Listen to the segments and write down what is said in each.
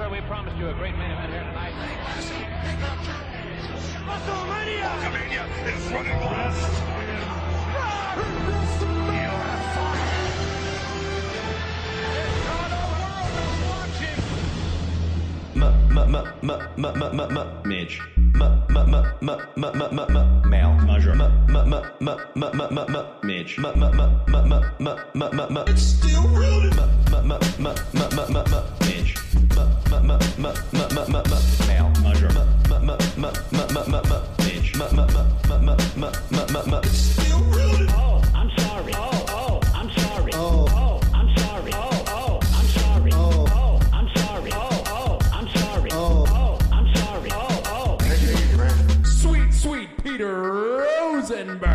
sir, we promised you a great main event here tonight. Hulkamania is running wild. Midge. Male. Measure. Midge. Midge. Male. Measure. Midge. Oh, I'm sorry. Oh, oh, I'm sorry. Oh, I'm sorry. Oh, oh, I'm sorry. Oh, I'm sorry. Oh, oh, I'm sorry. Oh, I'm sorry. Oh, oh. Sweet, sweet Peter Rosenberg.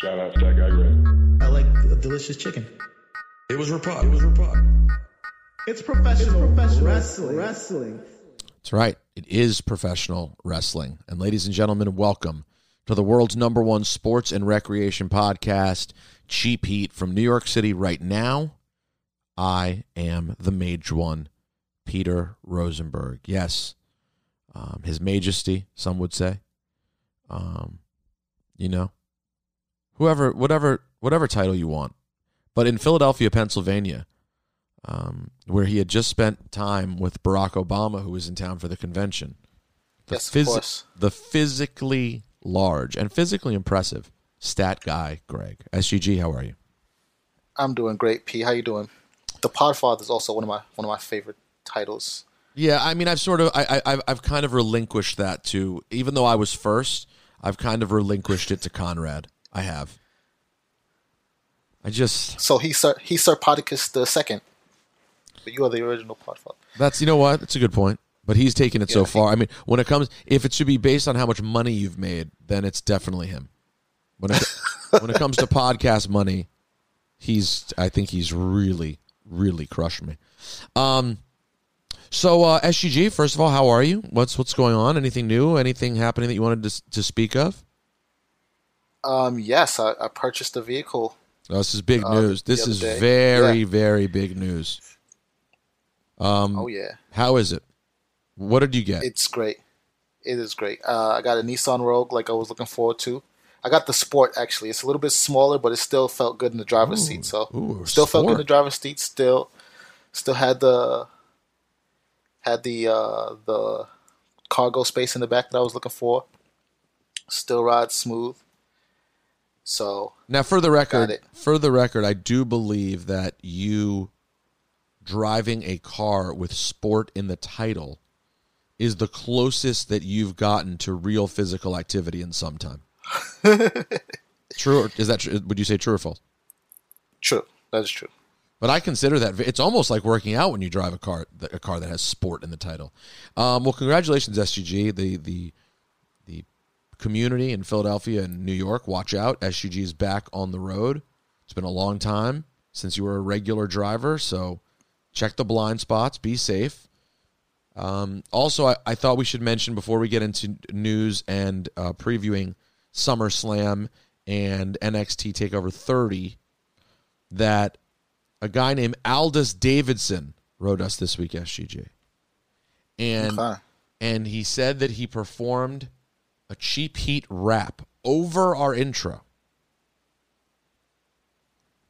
Shout out to that guy, Greg. I like delicious chicken. It was Rapod. It was Rapod. It's professional, professional wrestling. Wrestling. That's right. It is professional wrestling. And ladies and gentlemen, welcome to the world's number one sports and recreation podcast, Cheap Heat from New York City right now. I am the mage one, Peter Rosenberg. Yes, um, His Majesty, some would say. Um, you know, whoever, whatever, whatever title you want. But in Philadelphia, Pennsylvania, um, where he had just spent time with Barack Obama, who was in town for the convention. The Yes, of course. The physically large and physically impressive stat guy, Greg. SGG, how are you? I'm doing great, P. How you doing? The Podfather is also one of my one of my favorite titles. Yeah, I mean, I've sort of, I, I, I've- I've kind of relinquished that to, even though I was first, I've kind of relinquished it to Conrad. I have. I just, So he's Sir he's Sir Podicus the second, but you are the original Podfather. that's, you know what? That's a good point. But he's taken it Yeah, so I far. I mean, when it comes, if it should be based on how much money you've made, then it's definitely him. When it, when it comes to podcast money, he's, I think he's really, really crushed me. Um, so uh, SGG, first of all, how are you? What's what's going on? Anything new? Anything happening that you wanted to, to speak of? Um, yes, I, I purchased a vehicle. Oh, this is big Uh, news. This is day. very, Yeah. very big news. Um, Oh yeah, how is it? What did you get? it's great. It is great. Uh, I got a Nissan Rogue, like I was looking forward to. I got the Sport actually. It's a little bit smaller, but it still felt good in the driver's seat. So ooh, still felt good in the driver's seat. Still, still had the had the uh, the cargo space in the back that I was looking for. Still rides smooth. So now, for the record, for the record, I do believe that you driving a car with "sport" in the title is the closest that you've gotten to real physical activity in some time. true? Or, is that true? Would you say true or false? true, that is true. But I consider that it's almost like working out when you drive a car a car that has sport in the title. Um, well, congratulations, SGG. The the the community in Philadelphia and New York, watch out. SGG is back on the road. It's been a long time since you were a regular driver, so check the blind spots. Be safe. Um, also, I, I thought we should mention before we get into news and uh, previewing SummerSlam and NXT Takeover 30 that a guy named Aldous Davidson wrote us this week, SGG. And Okay. and he said that he performed a cheap heat rap over our intro.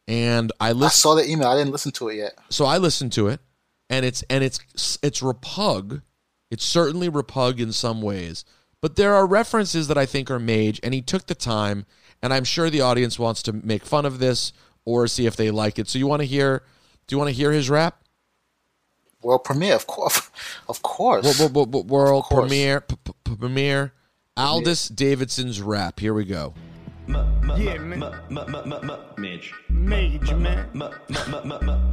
And I I saw the email. I didn't listen to it yet. so I listened to it, and it's and it's it's repug. It's certainly repug in some ways, but there are references that I think are made, and he took the time, and I'm sure the audience wants to make fun of this or see if they like it. So you want to hear? Do you want to hear his rap? World premiere, of course, of course. Wo- wo- wo- World course. premiere, p- p- premiere. Aldous Davidson's rap. Here we go. Yeah, man. Midge. Mage, man.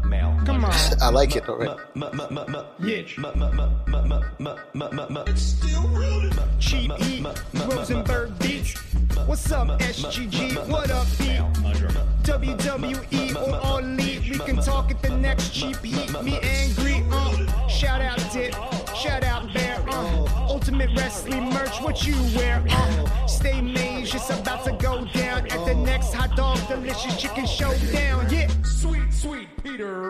Male. Come on. I like it already. Midge. Cheap Heat. Rosenberg Beach. What's up, SGG? What up, Pete? Measure. WWE or All Elite. We can talk at the next Cheap Heat. Me angry, uh. Shout out Dip. Shout out Bear, uh. Ultimate Wrestling merch, what you wear, uh. Stay mage, it's about to go down at the next hot dog delicious chicken showdown. Yeah. Sweet, sweet Peter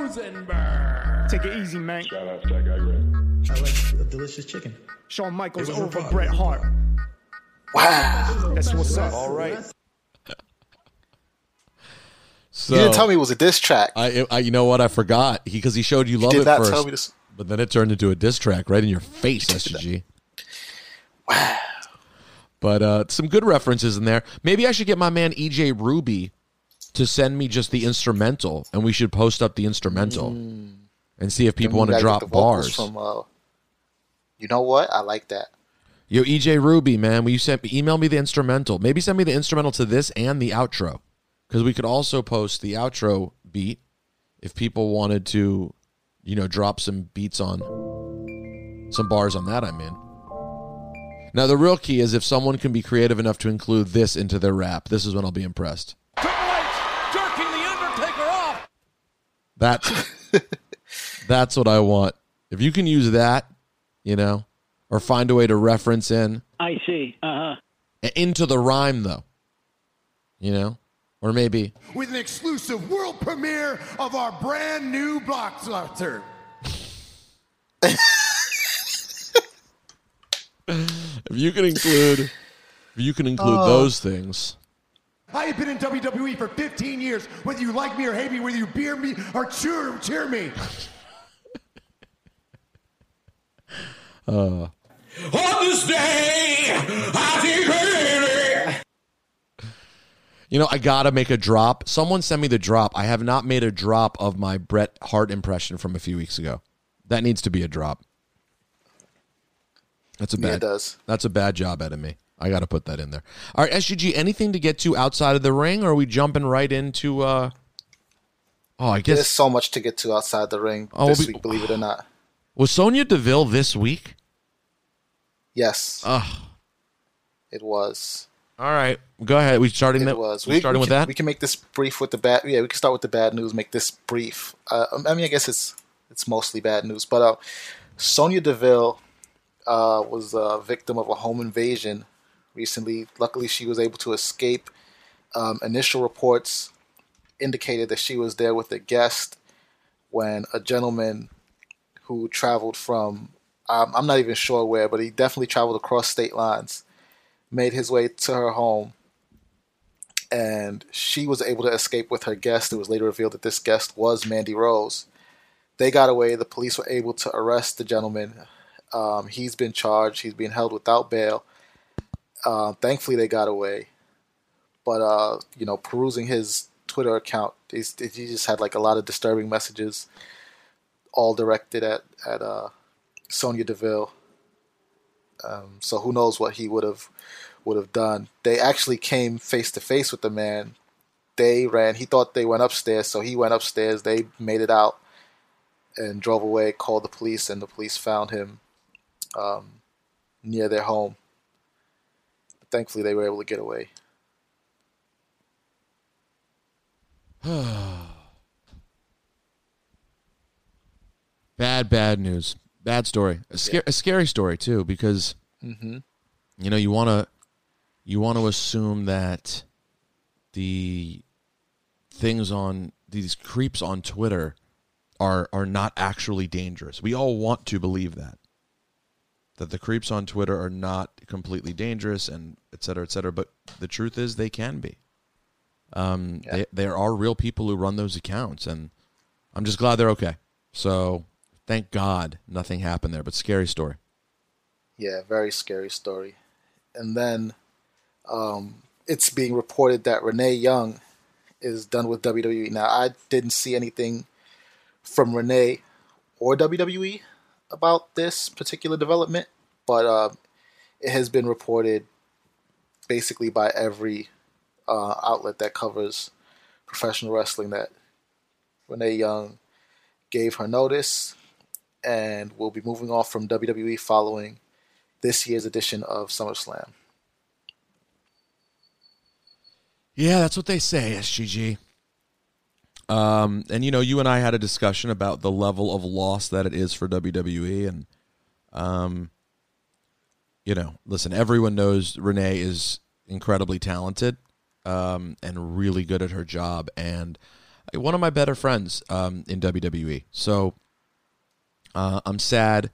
Rosenberg. Take it easy, man. Shout out Stack Guy Gray. I like a delicious chicken. Shawn Michaels over a Bret Hart. Wow. That's what's up. All right. So you didn't tell me it was a diss track. I, I, you know what? I forgot because he, showed you love did it not first, tell me this. But then it turned into a diss track right in your face, SG. Wow. But uh, some good references in there. Maybe I should get my man EJ Ruby to send me just the instrumental, and we should post up the instrumental and see if people want to drop bars. From, uh, you know what? I like that. Yo, EJ Ruby, man, will you send email me the instrumental? Maybe send me the instrumental to this and the outro, because we could also post the outro beat if people wanted to, you know, drop some beats on some bars on that. I'm in. Now the real key is if someone can be creative enough to include this into their rap. This is when I'll be impressed. Triple H jerking the Undertaker off. That's that's what I want. If you can use that, you know, or find a way to reference in I see. Uh huh. into the rhyme though. You know? Or maybe with an exclusive world premiere of our brand new blockbuster. if you can include if you can include oh. those things. I have been in WWE for 15 years. Whether you like me or hate me, whether you beer me or cheer, cheer me. Uh. On this day, I declare. You know, I gotta make a drop. Someone send me the drop. I have not made a drop of my Bret Hart impression from a few weeks ago. That needs to be a drop. That's a Yeah, bad. it does. That's a bad job out of me. I got to put that in there. All right, SGG. Anything to get to outside of the ring, or are we jumping right into? uh Oh, I guess There's so much to get to outside the ring Oh, this we- week, believe it or not. was Sonya Deville this week. Yes, Ugh. it was. All right, go ahead. We starting It that. was. We, starting with can, that. We can make this brief with the bad. Yeah, we can start with the bad news. Make this brief. Uh, I mean, I guess it's it's mostly bad news. But uh, Sonya Deville uh, was a victim of a home invasion recently. Luckily, she was able to escape. Um, initial reports indicated that she was there with a guest when a gentleman who traveled from um, I'm not even sure where, but he definitely traveled across state lines, made his way to her home, and she was able to escape with her guest. It was later revealed that this guest was Mandy Rose. They got away. The police were able to arrest the gentleman. Um, he's been charged. He's being held without bail. Uh, thankfully, they got away. But uh, you know, perusing his Twitter account, he just had like a lot of disturbing messages, all directed at at uh, Sonya Deville. Um, so who knows what he would have would have done? They actually came face to face with the man. They ran. He thought they went upstairs, so he went upstairs. They made it out and drove away. Called the police, and the police found him um, near their home. But thankfully, they were able to get away. Bad, bad news. Bad story. A, sca- a scary story too, because you know you want to you want to assume that the things on these creeps on Twitter are are not actually dangerous. We all want to believe that that the creeps on Twitter are not completely dangerous and et cetera, et cetera. But the truth is, they can be. Um, Yeah. they, there are real people who run those accounts, and I'm just glad they're okay. So thank God nothing happened there, but scary story. Yeah, very scary story. And then um, it's being reported that Renee Young is done with WWE. Now, I didn't see anything from Renee or WWE about this particular development, but uh, it has been reported basically by every uh, outlet that covers professional wrestling that Renee Young gave her notice and we'll be moving off from WWE following this year's edition of SummerSlam. Yeah, that's what they say, SGG. Um, and you know, you and I had a discussion about the level of loss that it is for WWE, and um, you know, listen, everyone knows Renee is incredibly talented, um, and really good at her job, and one of my better friends um, in WWE. So, Uh, I'm sad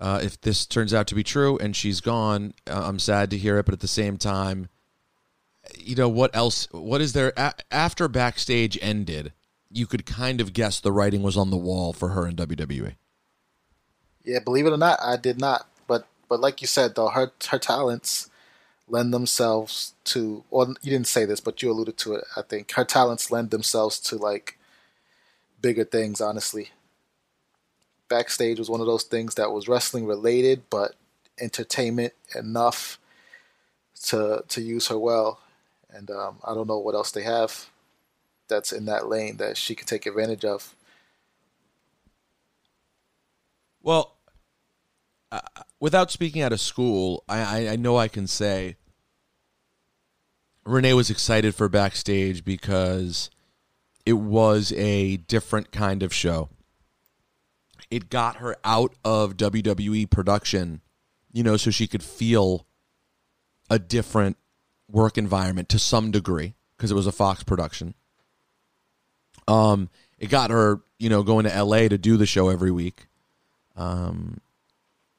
uh, if this turns out to be true and she's gone. Uh, I'm sad to hear it, but at the same time, you know what else? What is there a- after backstage ended? You could kind of guess the writing was on the wall for her in WWE. Yeah, believe it or not, I did not. But but like you said, though, her her talents lend themselves to. Or you didn't say this, but you alluded to it. I think her talents lend themselves to like bigger things. Honestly, backstage was one of those things that was wrestling related, but entertainment enough to to use her well. And um, I don't know what else they have that's in that lane that she could take advantage of. Well, uh, without speaking out of school, I, I, I know I can say Renee was excited for backstage because it was a different kind of show. It got her out of WWE production, you know, so she could feel a different work environment to some degree because it was a Fox production. Um, it got her, you know, going to LA to do the show every week. Um,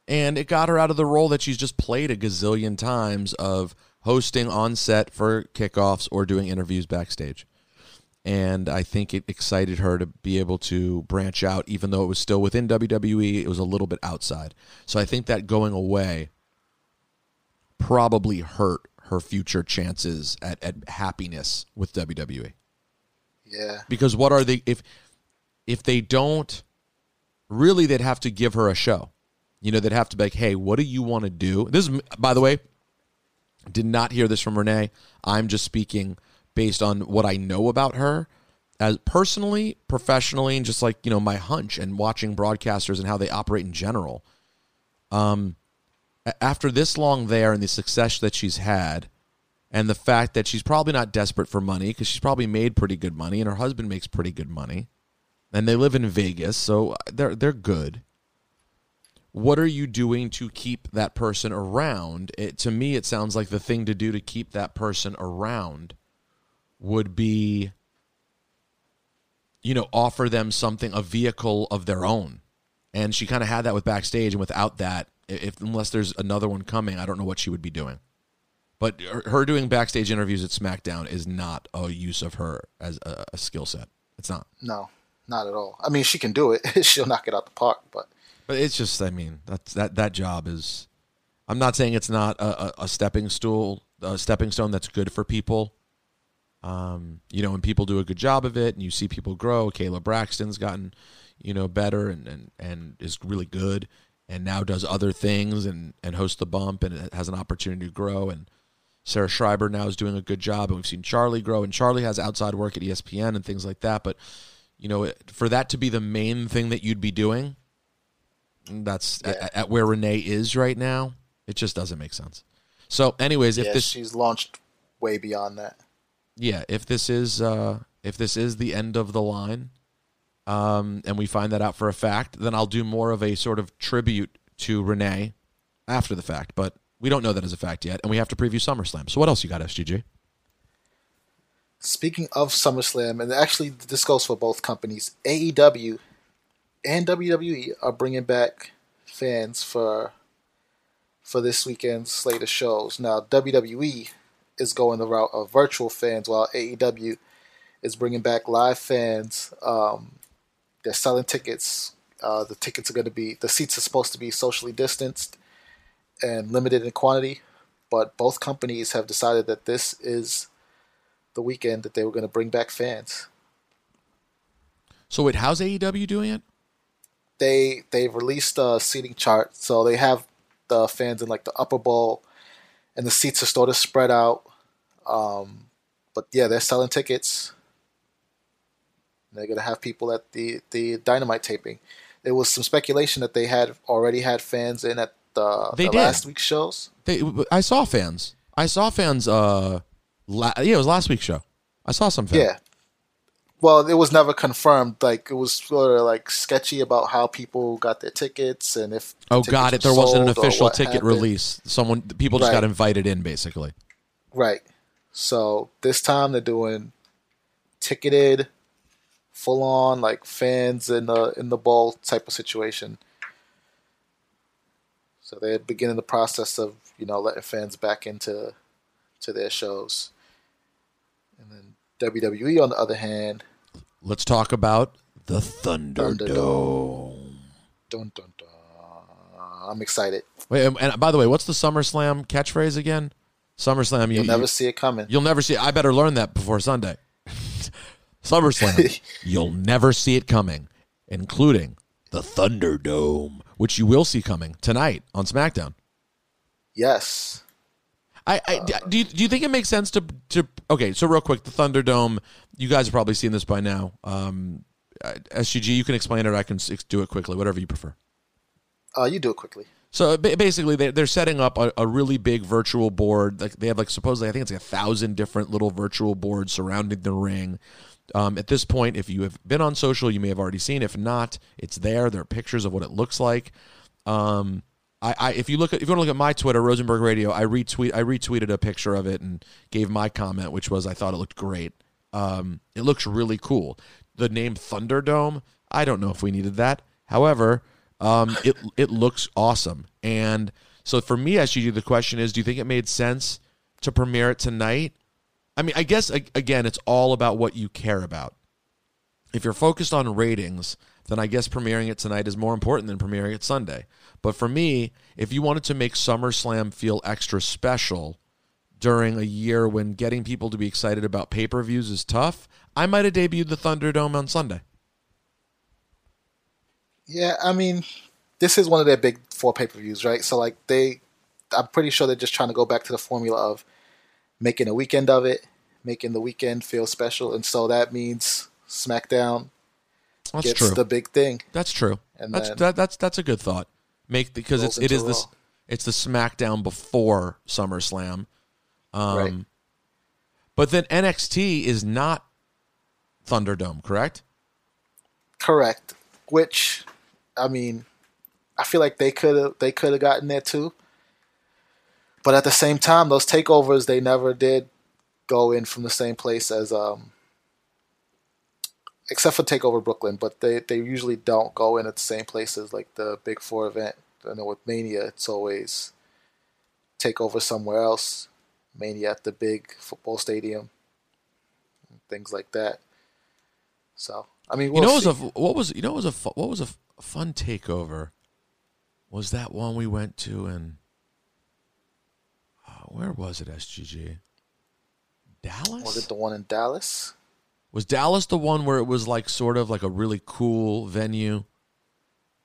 and it got her out of the role that she's just played a gazillion times of hosting on set for kickoffs or doing interviews backstage. And I think it excited her to be able to branch out, even though it was still within WWE, it was a little bit outside. So I think that going away probably hurt her future chances at, at happiness with WWE. Yeah. Because what are they if if they don't really they'd have to give her a show. You know, they'd have to be like, "Hey, what do you want to do?" This is by the way, did not hear this from Renee. I'm just speaking based on what I know about her as personally, professionally, and just like, you know, my hunch and watching broadcasters and how they operate in general. Um after this long there and the success that she's had and the fact that she's probably not desperate for money because she's probably made pretty good money and her husband makes pretty good money and they live in Vegas so they're they're good what are you doing to keep that person around it, to me it sounds like the thing to do to keep that person around would be you know offer them something a vehicle of their own and she kind of had that with backstage and without that if unless there's another one coming i don't know what she would be doing but her, doing backstage interviews at smackdown is not a use of her as a, a skill set it's not No, not at all. I mean, she can do it. She'll knock it out the park, but but it's just i mean that's that that job is i'm not saying it's not a, a, a stepping stool a stepping stone that's good for people um, you know, when people do a good job of it and you see people grow, Kayla Braxton's gotten, you know, better and, and, and is really good and now does other things and, and hosts the bump and has an opportunity to grow. And Sarah Schreiber now is doing a good job. And we've seen Charly grow and Charly has outside work at ESPN and things like that. But, you know, for that to be the main thing that you'd be doing, that's at, at where Renee is right now. It just doesn't make sense. So, anyways, if yeah, this she's launched way beyond that. Yeah, if this is uh, if this is the end of the line, um, and we find that out for a fact, then I'll do more of a sort of tribute to Renee after the fact. But we don't know that as a fact yet, and we have to preview SummerSlam. So what else you got, SGG? Speaking of SummerSlam, and actually this goes for both companies, AEW and WWE are bringing back fans for for this weekend's slate of shows. Now WWE is going the route of virtual fans, while AEW is bringing back live fans. Um, they're selling tickets. Uh, the tickets are going to be the seats are supposed to be socially distanced and limited in quantity, but both companies have decided that this is the weekend that they were going to bring back fans. So wait, how's AEW doing it? They they've released a seating chart, so they have the fans in like the upper bowl, and the seats are sort of spread out. Um, but yeah, they're selling tickets. They're gonna have people at the the dynamite taping. There was some speculation that they had already had fans in at the, They the did. last week's shows. They, I saw fans. I saw fans. Uh, la- yeah, it was last week's show. I saw some fans. Yeah. Well, it was never confirmed. Like it was sort of like sketchy about how people got their tickets and if. Oh, god, it. There wasn't an official ticket happened. release. Someone, people just Right. got invited in, basically. Right. So this time they're doing ticketed full on like fans in the in the ball type of situation. So they're beginning the process of you know letting fans back into to their shows. And then WWE on the other hand, Let's talk about the Thunderdome. Thunderdome. dun dun dun. I'm excited. Wait, and, and by the way, what's the SummerSlam catchphrase again? SummerSlam. You, You'll never you- see it coming. You'll never see. I better learn that before Sunday. SummerSlam. you'll never see it coming, including the Thunderdome, which you will see coming tonight on SmackDown. Yes. I, I do. You, do you think it makes sense to to? Okay, so real quick, the Thunderdome. You guys have probably seen this by now. Um, uh, SGG, you can explain it. I can do it quickly, whatever you prefer. Uh, you do it quickly. So basically, they- they're setting up a, a really big virtual board. Like they have like supposedly, I think it's like a thousand different little virtual boards surrounding the ring. Um, at this point, if you have been on social, you may have already seen. If not, it's there. There are pictures of what it looks like. Um, I, I if you look at if you want to look at my Twitter, Rosenberg Radio, I retweet I retweeted a picture of it and gave my comment, which was I thought it looked great. Um, it looks really cool. The name Thunderdome, I don't know if we needed that. However, um, it it looks awesome. And so for me, SGG, the question is, do you think it made sense to premiere it tonight? I mean, I guess again, it's all about what you care about. If you're focused on ratings, then I guess premiering it tonight is more important than premiering it Sunday. But for me, if you wanted to make SummerSlam feel extra special during a year when getting people to be excited about pay per views is tough, I might have debuted the Thunderdome on Sunday. Yeah, I mean, this is one of their big four pay per views, right? So like they, I'm pretty sure they're just trying to go back to the formula of making a weekend of it, making the weekend feel special, and so that means SmackDown That's true. the big thing. That's true. And that's that, that's that's a good thought. Make because it's it is this it's the SmackDown before SummerSlam. Um, Right. But then NXT is not Thunderdome, correct? Correct. Which, I mean, I feel like they could have they could have gotten there too. But at the same time, those takeovers they never did go in from the same place as um, except for Takeover Brooklyn. But they they usually don't go in at the same places like the Big Four event. I know with Mania, it's always Takeover somewhere else. Mania at the big football stadium, things like that. So I mean, we'll you know, what see. was a what was you know what was a fu- what was a fun takeover? Was that one we went to and uh, where was it? SGG Dallas Was it the one in Dallas? Was Dallas the one where it was like sort of like a really cool venue.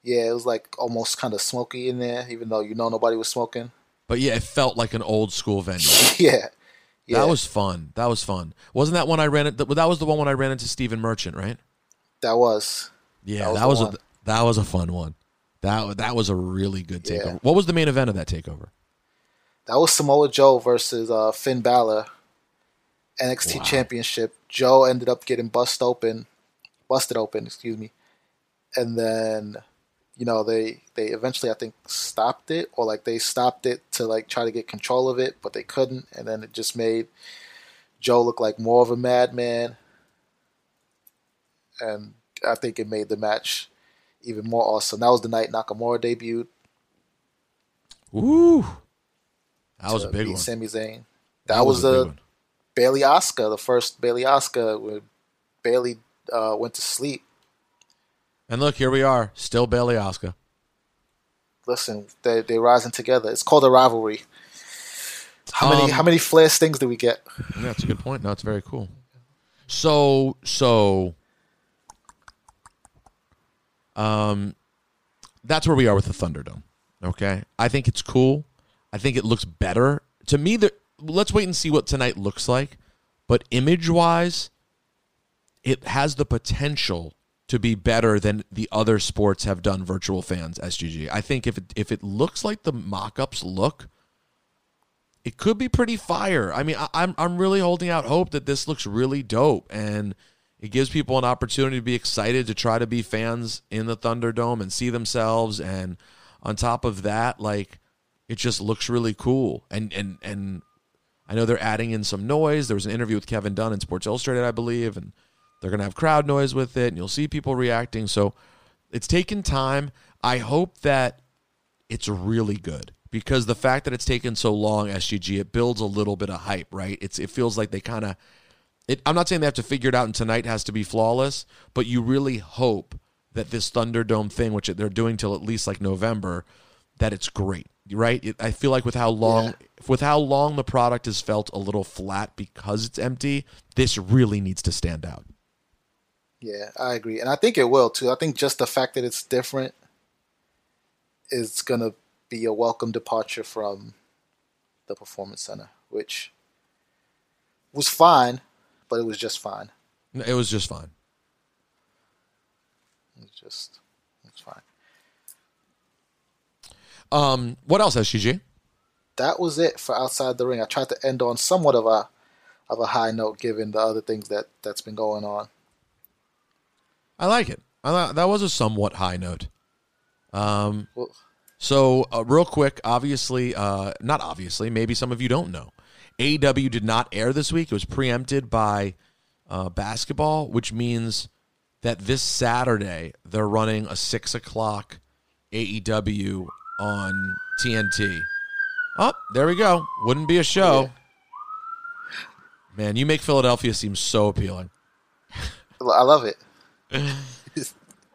Yeah, it was like almost kind of smoky in there, even though you know nobody was smoking. But yeah, it felt like an old school venue. yeah, yeah, That was fun. That was fun. Wasn't that one I ran it? That was the one when I ran into Stephen Merchant, right? that was. Yeah, That that was was, a, that was a fun one. That that was a really good takeover. Yeah. What was the main event of that takeover? That was Samoa Joe versus uh, Finn Balor, NXT Championship. Joe ended up getting bust open, busted open, excuse me, and then you know they they eventually I think stopped it or like they stopped it to like try to get control of it, but they couldn't, and then it just made Joe look like more of a madman, and I think it made the match even more awesome. That was the night Nakamura debuted. Ooh, that was a big one. Sami Zayn. That, was, a big the one. Bayley Asuka, the first Bayley Asuka when Bayley uh, went to sleep. And look, here we are, still Bayley Asuka. Listen, they they rising together. It's called a rivalry. How many Um, how many Flair stings do we get? Yeah, that's a good point. No, it's very cool. So so, um, that's where we are with the Thunderdome. Okay, I think it's cool. I think it looks better to me. That let's wait and see what tonight looks like. But image wise, it has the potential to be better than the other sports have done virtual fans SGG. I think if it, if it looks like the mock-ups look, it could be pretty fire. I mean, I, I'm I'm really holding out hope that this looks really dope and it gives people an opportunity to be excited to try to be fans in the Thunderdome and see themselves and on top of that, like it just looks really cool. And and and I know they're adding in some noise. There was an interview with Kevin Dunn in Sports Illustrated, I believe, and They're going to have crowd noise with it, and you'll see people reacting. So it's taken time. I hope that it's really good because the fact that it's taken so long, SGG, it builds a little bit of hype, right? It's it feels like they kind of. I'm not saying they have to figure it out, and tonight has to be flawless, but you really hope that this Thunderdome thing, which they're doing till at least like November, that it's great, right? It, I feel like with how long Yeah. With how long the product has felt a little flat because it's empty, this really needs to stand out. Yeah, I agree, and I think it will too. I think just the fact that it's different is gonna be a welcome departure from the performance center, which was fine, but it was just fine. It was just fine. It was just it was fine. Um, what else, SGG? That was it for outside the ring. I tried to end on somewhat of a of a high note, given the other things that that's been going on. I like it. I that was a somewhat high note. Um, Well, so uh, real quick, obviously, uh, not obviously, maybe some of you don't know. AEW did not air this week. It was preempted by uh, basketball, which means that this Saturday they're running a six o'clock AEW on TNT. Oh, there we go. Wouldn't be a show. Man, you make Philadelphia seem so appealing. I love it.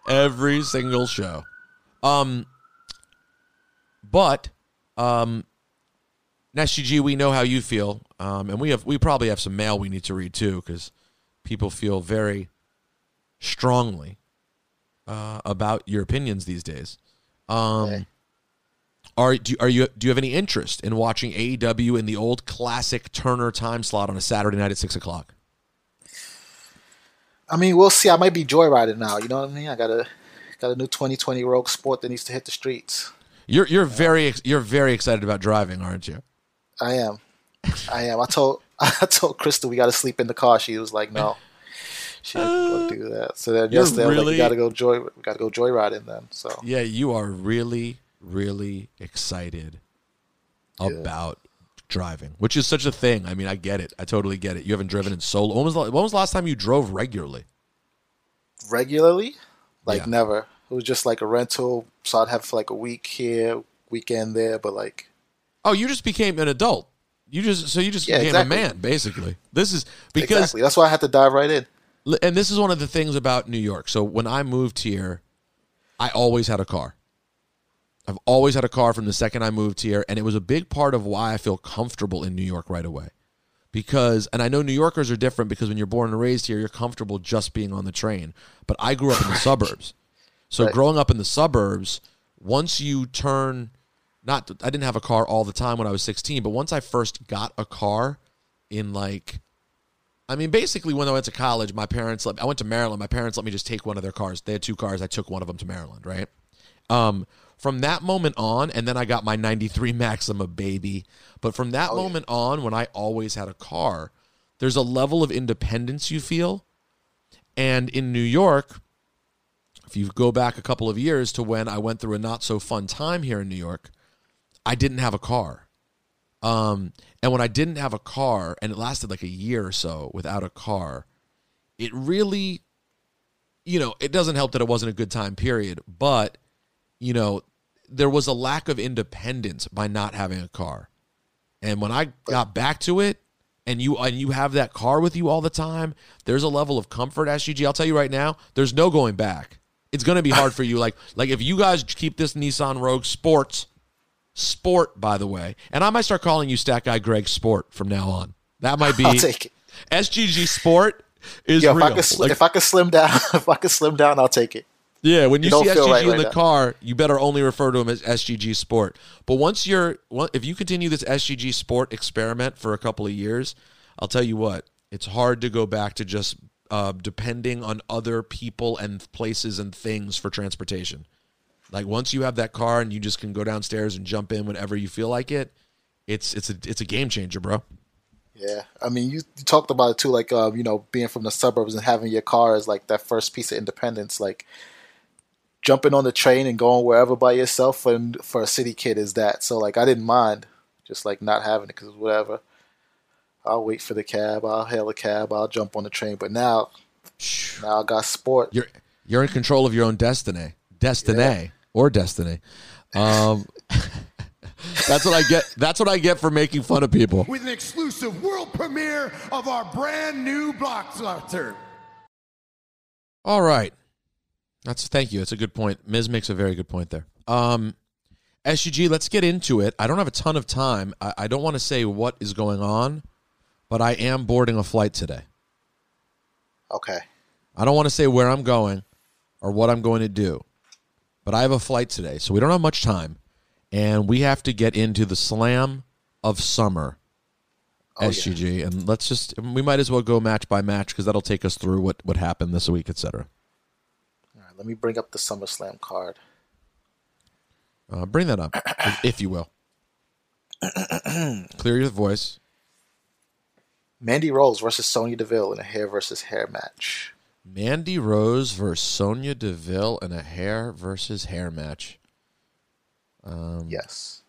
every single show. Um, but um, SGG, we know how you feel, um, and we have we probably have some mail we need to read too because people feel very strongly uh, about your opinions these days. Um, Okay. Are do are you do you have any interest in watching AEW in the old classic Turner time slot on a Saturday night at six o'clock? I mean, we'll see. I might be joyriding now. You know what I mean? I got a got a new 2020 Rogue Sport that needs to hit the streets. You're you're very you're very excited about driving, aren't you? I am. I am. I told I told Crystal we got to sleep in the car. She was like, "No, she didn't want to do that." So then yesterday, I was like, really- "We got to go joy. We got to go joyriding then." So Yeah, you are really, really excited about driving, which is such a thing. I mean, I get it. I totally get it. You haven't driven in so long. When was the, when was the last time you drove regularly? regularly, like Yeah. never. It was just like a rental. So I'd have for like a week here, weekend there, but like Oh, you just became an adult. You just so you just Yeah, became exactly. a man, basically. This is because exactly. That's why I had to dive right in. And this is one of the things about New York. So when I moved here, I always had a car. I've always had a car from the second I moved here, and it was a big part of why I feel comfortable in New York right away. Because, and I know New Yorkers are different because when you're born and raised here, you're comfortable just being on the train. But I grew up in the suburbs. So Right. growing up in the suburbs, once you turn, not, I didn't have a car all the time when I was 16, but once I first got a car in like, I mean, basically, when I went to college, my parents let I went to Maryland. My parents let me just take one of their cars. They had two cars. I took one of them to Maryland, right? Um, from that moment on, and then I got my 93 Maxima baby. But from that moment on, when I always had a car, there's a level of independence you feel. And in New York, if you go back a couple of years to when I went through a not so fun time here in New York, I didn't have a car. Um, and when I didn't have a car, and it lasted like a year or so without a car, it really, you know, it doesn't help that it wasn't a good time period, but, you know, there was a lack of independence by not having a car. And when I got back to it, and you and you have that car with you all the time, there's a level of comfort, SGG. I'll tell you right now, there's no going back. It's gonna be hard for you. Like like if you guys keep this Nissan Rogue Sports, Sport, by the way, and I might start calling you Stat Guy Greg Sport from now on. That might be I'll take it. SGG Sport is Yo, if real. I could, Like, if I could slim down, if I could slim down, I'll take it. Yeah, when you, You see SGG right in right the now. car, you better only refer to him as SGG Sport. But once you're, well, if you continue this SGG Sport experiment for a couple of years, I'll tell you what, it's hard to go back to just uh, depending on other people and places and things for transportation. Like once you have that car and you just can go downstairs and jump in whenever you feel like it, it's it's a it's a game changer, bro. Yeah, I mean, you, you talked about it too, like um, you know, being from the suburbs and having your car as like that first piece of independence. Like jumping on the train and going wherever by yourself, and for a city kid is that. So like, I didn't mind just like not having it because whatever. I'll wait for the cab. I'll hail a cab. I'll jump on the train. But now Now I got sport. You're you're in control of your own destiny, destiny Yeah. or destiny. Um, that's what I get. That's what I get for making fun of people. With an exclusive world premiere of our brand new blockbuster. All right, that's thank you. That's a good point. Miz makes a very good point there. Um, SUG, let's get into it. I don't have a ton of time. I, I don't want to say what is going on, but I am boarding a flight today. Okay. I don't want to say where I'm going or what I'm going to do, but I have a flight today, so we don't have much time, and we have to get into the slam of summer. Oh, SGG, and let's just we might as well go match by match because that'll take us through what what happened this week, etc. Let me bring up the SummerSlam card. Uh, bring that up, if- if you will. Clear your voice. Mandy Rose versus Sonya Deville in a hair versus hair match. Mandy Rose versus Sonya Deville in a hair versus hair match. Um, Yes.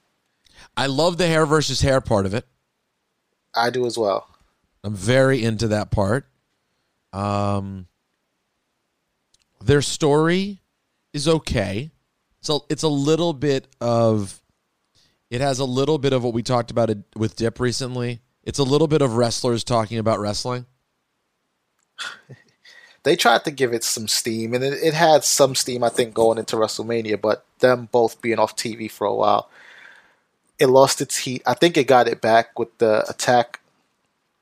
I love the hair versus hair part of it. I do as well. I'm very into that part. Um, their story is okay. So it's a little bit of, it has a little bit of what we talked about with Dip recently. It's a little bit of wrestlers talking about wrestling. They tried to give it some steam, and it, it had some steam, I think, going into WrestleMania, but them both being off TV for a while, it lost its heat. I think it got it back with the attack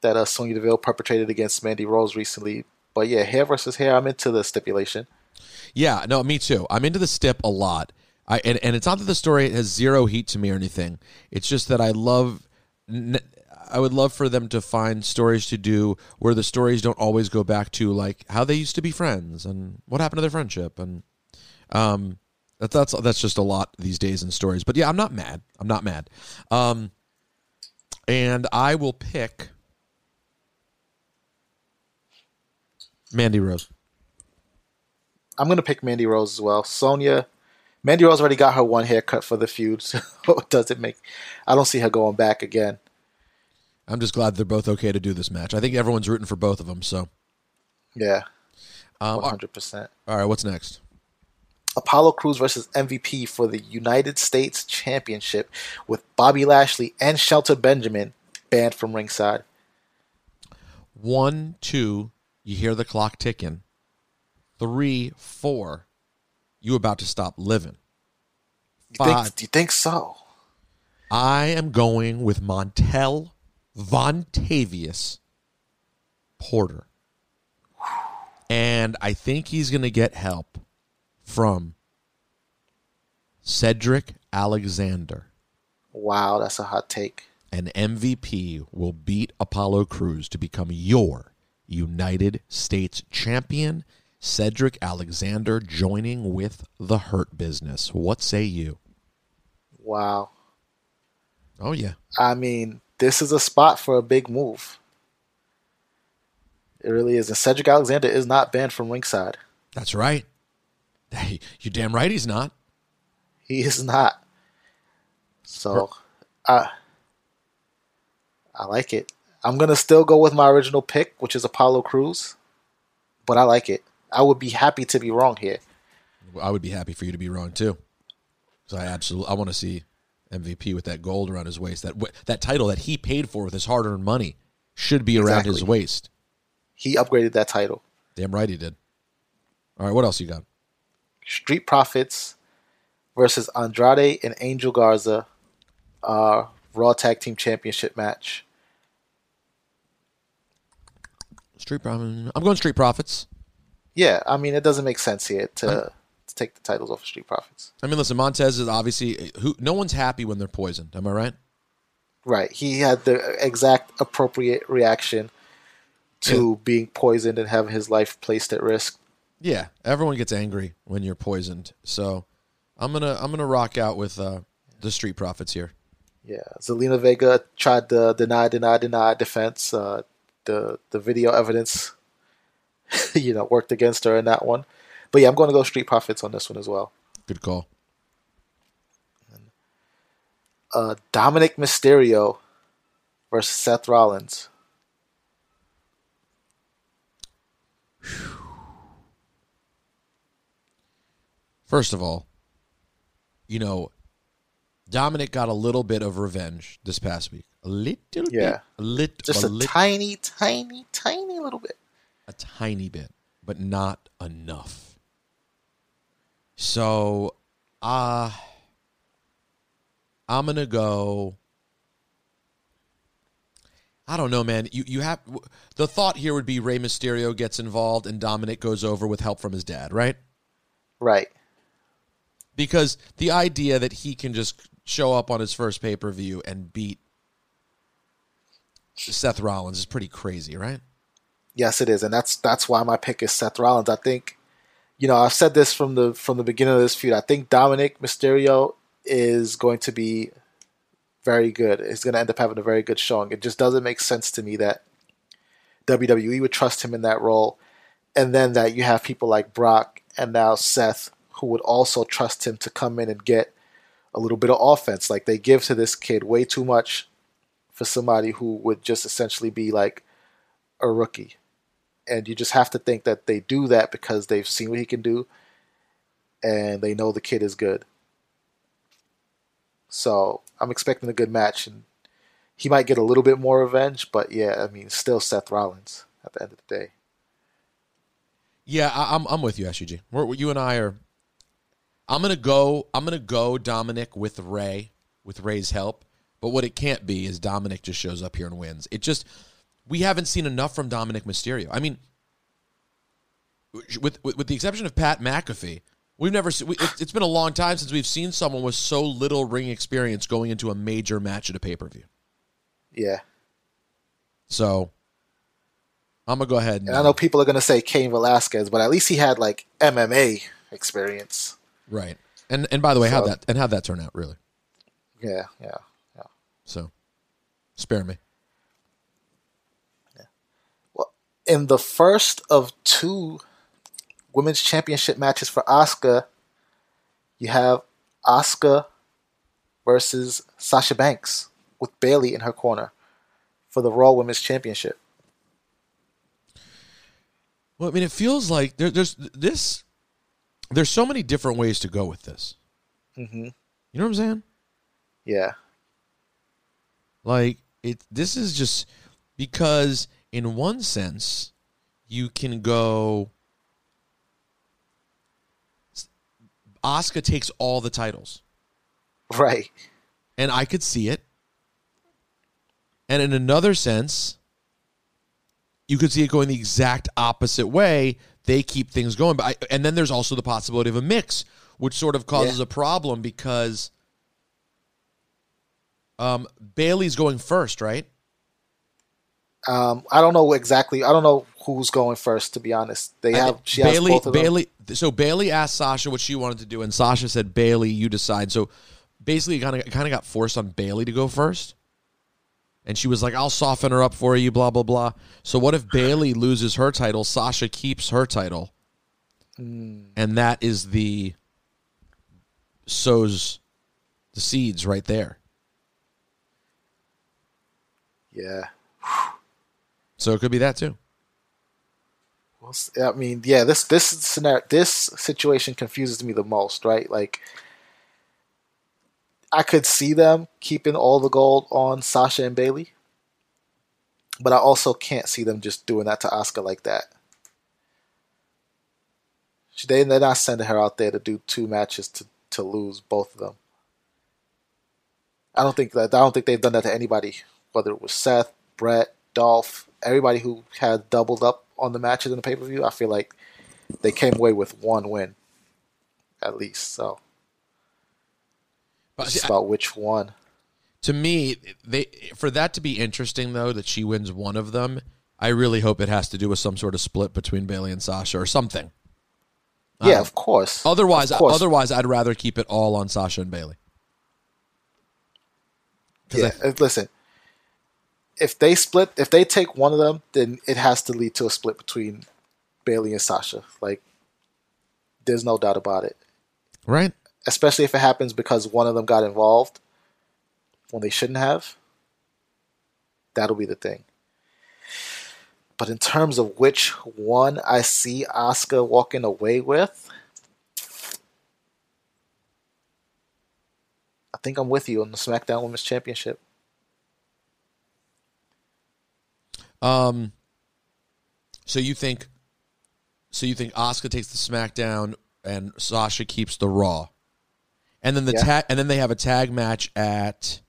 that uh, Sonya Deville perpetrated against Mandy Rose recently. But yeah, hair versus hair, I'm into the stipulation. Yeah, no, me too. I'm into the stip a lot. I and, and it's not that the story has zero heat to me or anything. It's just that I love. I would love for them to find stories to do where the stories don't always go back to like how they used to be friends and what happened to their friendship and um that, that's that's just a lot these days in stories. But yeah, I'm not mad. I'm not mad. Um, and I will pick Mandy Rose. I'm gonna pick Mandy Rose as well. Sonya, Mandy Rose already got her one haircut for the feud, so it doesn't make. I don't see her going back again. I'm just glad they're both okay to do this match. I think everyone's rooting for both of them. So, Yeah, um, one all hundred percent. All right, what's next? Apollo Crews versus MVP for the United States Championship with Bobby Lashley and Shelton Benjamin banned from ringside. One, two, you hear the clock ticking. Three, four, you about to stop living. You think, do you think so? I am going with Montel Vontavious Porter. And I think he's going to get help from Cedric Alexander. Wow, that's a hot take. An MVP will beat Apollo Crews to become your United States champion. Cedric Alexander joining with the Hurt Business. What say you? Wow. Oh, yeah. I mean, this is a spot for a big move. It really is. And Cedric Alexander is not banned from ringside. That's right. Hey, you damn right he's not. He is not. So, I I like it. I'm gonna still go with my original pick, which is Apollo Crews, but I like it. I would be happy to be wrong here. I would be happy for you to be wrong too. So I absolutely I want to see MVP with that gold around his waist. That that title that he paid for with his hard-earned money should be around his waist. He upgraded that title. Damn right he did. All right, what else you got? Street Profits versus Andrade and Angel Garza, uh, Raw Tag Team Championship match. Street Profits. I'm going Street Profits. Yeah, I mean it doesn't make sense here to to take the titles off of Street Profits. I mean, listen, Montez is obviously who. No one's happy when they're poisoned. Am I right? Right. He had the exact appropriate reaction to being poisoned and having his life placed at risk. Yeah, everyone gets angry when you're poisoned. So I'm gonna I'm gonna rock out with uh, the Street Profits here. Yeah. Zelina Vega tried the deny, deny, deny defense. Uh, the the video evidence, you know, worked against her in that one. But yeah, I'm going to go Street Profits on this one as well. Good call. Uh, Dominik Mysterio versus Seth Rollins. First of all, you know, Dominik got a little bit of revenge this past week. A little Yeah. bit. A little, Just a lit- tiny, tiny, tiny little bit. a tiny bit, but not enough. So, uh I'm gonna go. I don't know, man. You you have the thought here would be Rey Mysterio gets involved and Dominik goes over with help from his dad, right? Right. Because the idea that he can just show up on his first pay per view and beat Seth Rollins is pretty crazy, right? Yes, it is, and that's that's why my pick is Seth Rollins. I think, you know, I've said this from the from the beginning of this feud. I think Dominik Mysterio is going to be very good. He's going to end up having a very good showing. It just doesn't make sense to me that WWE would trust him in that role, and then that you have people like Brock and now Seth who would also trust him to come in and get a little bit of offense. Like they give to this kid way too much for somebody who would just essentially be like a rookie. And you just have to think that they do that because they've seen what he can do and they know the kid is good. So I'm expecting a good match and he might get a little bit more revenge, but yeah, I mean, still Seth Rollins at the end of the day. Yeah, I, I'm I'm with you, SUG. We're, you and I are. I'm gonna go. I'm gonna go Dominik with Rey with Rey's help. But what it can't be is Dominik just shows up here and wins. It just we haven't seen enough from Dominik Mysterio. I mean, with with, with the exception of Pat McAfee, we've never. se- We, it, it's been a long time since we've seen someone with so little ring experience going into a major match at a pay per view. Yeah. So I'm gonna go ahead and, And I know people are going to say Cain Velasquez, but at least he had like MMA experience. Right. And and by the way, how that and how that turn out really? Yeah, yeah, yeah. So spare me. Well, in the first of two women's championship matches for Asuka, you have Asuka versus Sasha Banks with Bayley in her corner for the Raw Women's Championship. Well, I mean, it feels like there, there's this. There's so many different ways to go with this. Mm-hmm. You know what I'm saying? Yeah, Like it. This is just because, in one sense, you can go. Asuka takes all the titles, right. and I could see it. And in another sense, you could see it going the exact opposite way. They keep things going, but I, and then there's also the possibility of a mix, which sort of causes Yeah. a problem because um, Bayley's going first, right? Um, I don't know exactly. I don't know who's going first. To be honest, they have she has Bayley. both of them. Bayley. So Bayley asked Sasha what she wanted to do, and Sasha said, "Bayley, you decide." So basically, kind of kind of got forced on Bayley to go first, and she was like, "I'll soften her up for you." Blah blah blah. So what if Bayley loses her title? Sasha keeps her title, Hmm. and that is the sows the seeds right there. Yeah. So it could be that too. Well, I mean, yeah. This this scenario, this situation confuses me the most. Right, like. I could see them keeping all the gold on Sasha and Bayley, but I also can't see them just doing that to Asuka like that. They they're not sending her out there to do two matches to, to lose both of them. I don't think that I don't think they've done that to anybody, whether it was Seth, Brett, Dolph, everybody who had doubled up on the matches in the pay per view. I feel like they came away with one win, at least. So But it's see, about which one. to me, they for that to be interesting though that she wins one of them. I really hope it has to do with some sort of split between Bayley and Sasha or something. Yeah, Uh, of course. Otherwise, Of course. otherwise, I'd rather keep it all on Sasha and Bayley. Yeah, I- uh, listen. If they split, if they take one of them, then it has to lead to a split between Bayley and Sasha. Like, there's no doubt about it. right? Especially if it happens because one of them got involved when they shouldn't have. That'll be the thing. But in terms of which one I see Asuka walking away with, I think I'm with you on the SmackDown Women's Championship. Um. So you think? So you think Asuka takes the SmackDown and Sasha keeps the Raw, and then the Yeah. tag, and then they have a tag match at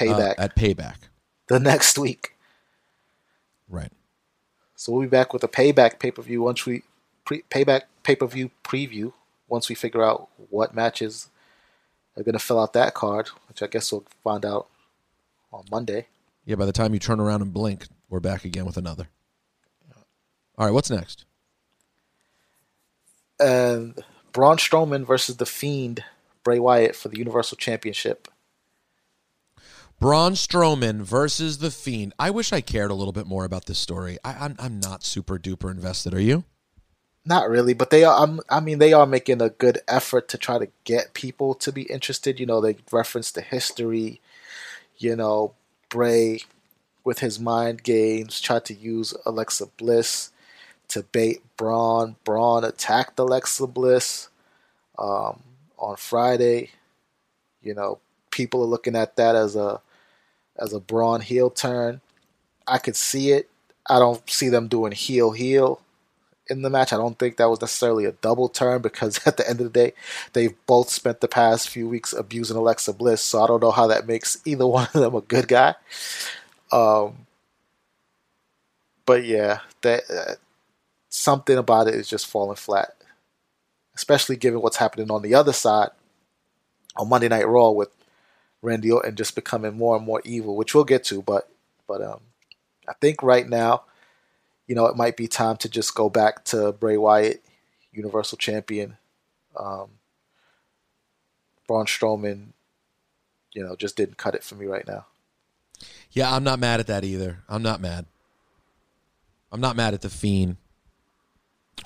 uh, Payback at Payback. the next week. Right. So we'll be back with a payback pay per view once we pre- payback pay per view preview once we figure out what matches are going to fill out that card, which I guess we'll find out on Monday. Yeah. By the time you turn around and blink, we're back again with another. All right. What's next? And Braun Strowman versus the Fiend Bray Wyatt for the Universal Championship. Braun Strowman versus the Fiend. I wish I cared a little bit more about this story. I, I'm I'm not super duper invested. Are you? Not really, but they are. I'm, I mean, they are making a good effort to try to get people to be interested. You know, they reference the history. You know, Bray with his mind games tried to use Alexa Bliss to bait Braun. Braun attacked Alexa Bliss um, on Friday. You know, people are looking at that as a as a Braun heel turn. I could see it. I don't see them doing heel heel in the match. I don't think that was necessarily a double turn because at the end of the day, they've both spent the past few weeks abusing Alexa Bliss. So I don't know how that makes either one of them a good guy. Um, but yeah, that uh, something about it is just falling flat, especially given what's happening on the other side on Monday Night Raw with Randy Orton just becoming more and more evil, which we'll get to. But but um, I think right now you know, it might be time to just go back to Bray Wyatt, Universal Champion. Um, Braun Strowman, you know, just didn't cut it for me right now. Yeah, I'm not mad at that either. I'm not mad. I'm not mad at the Fiend.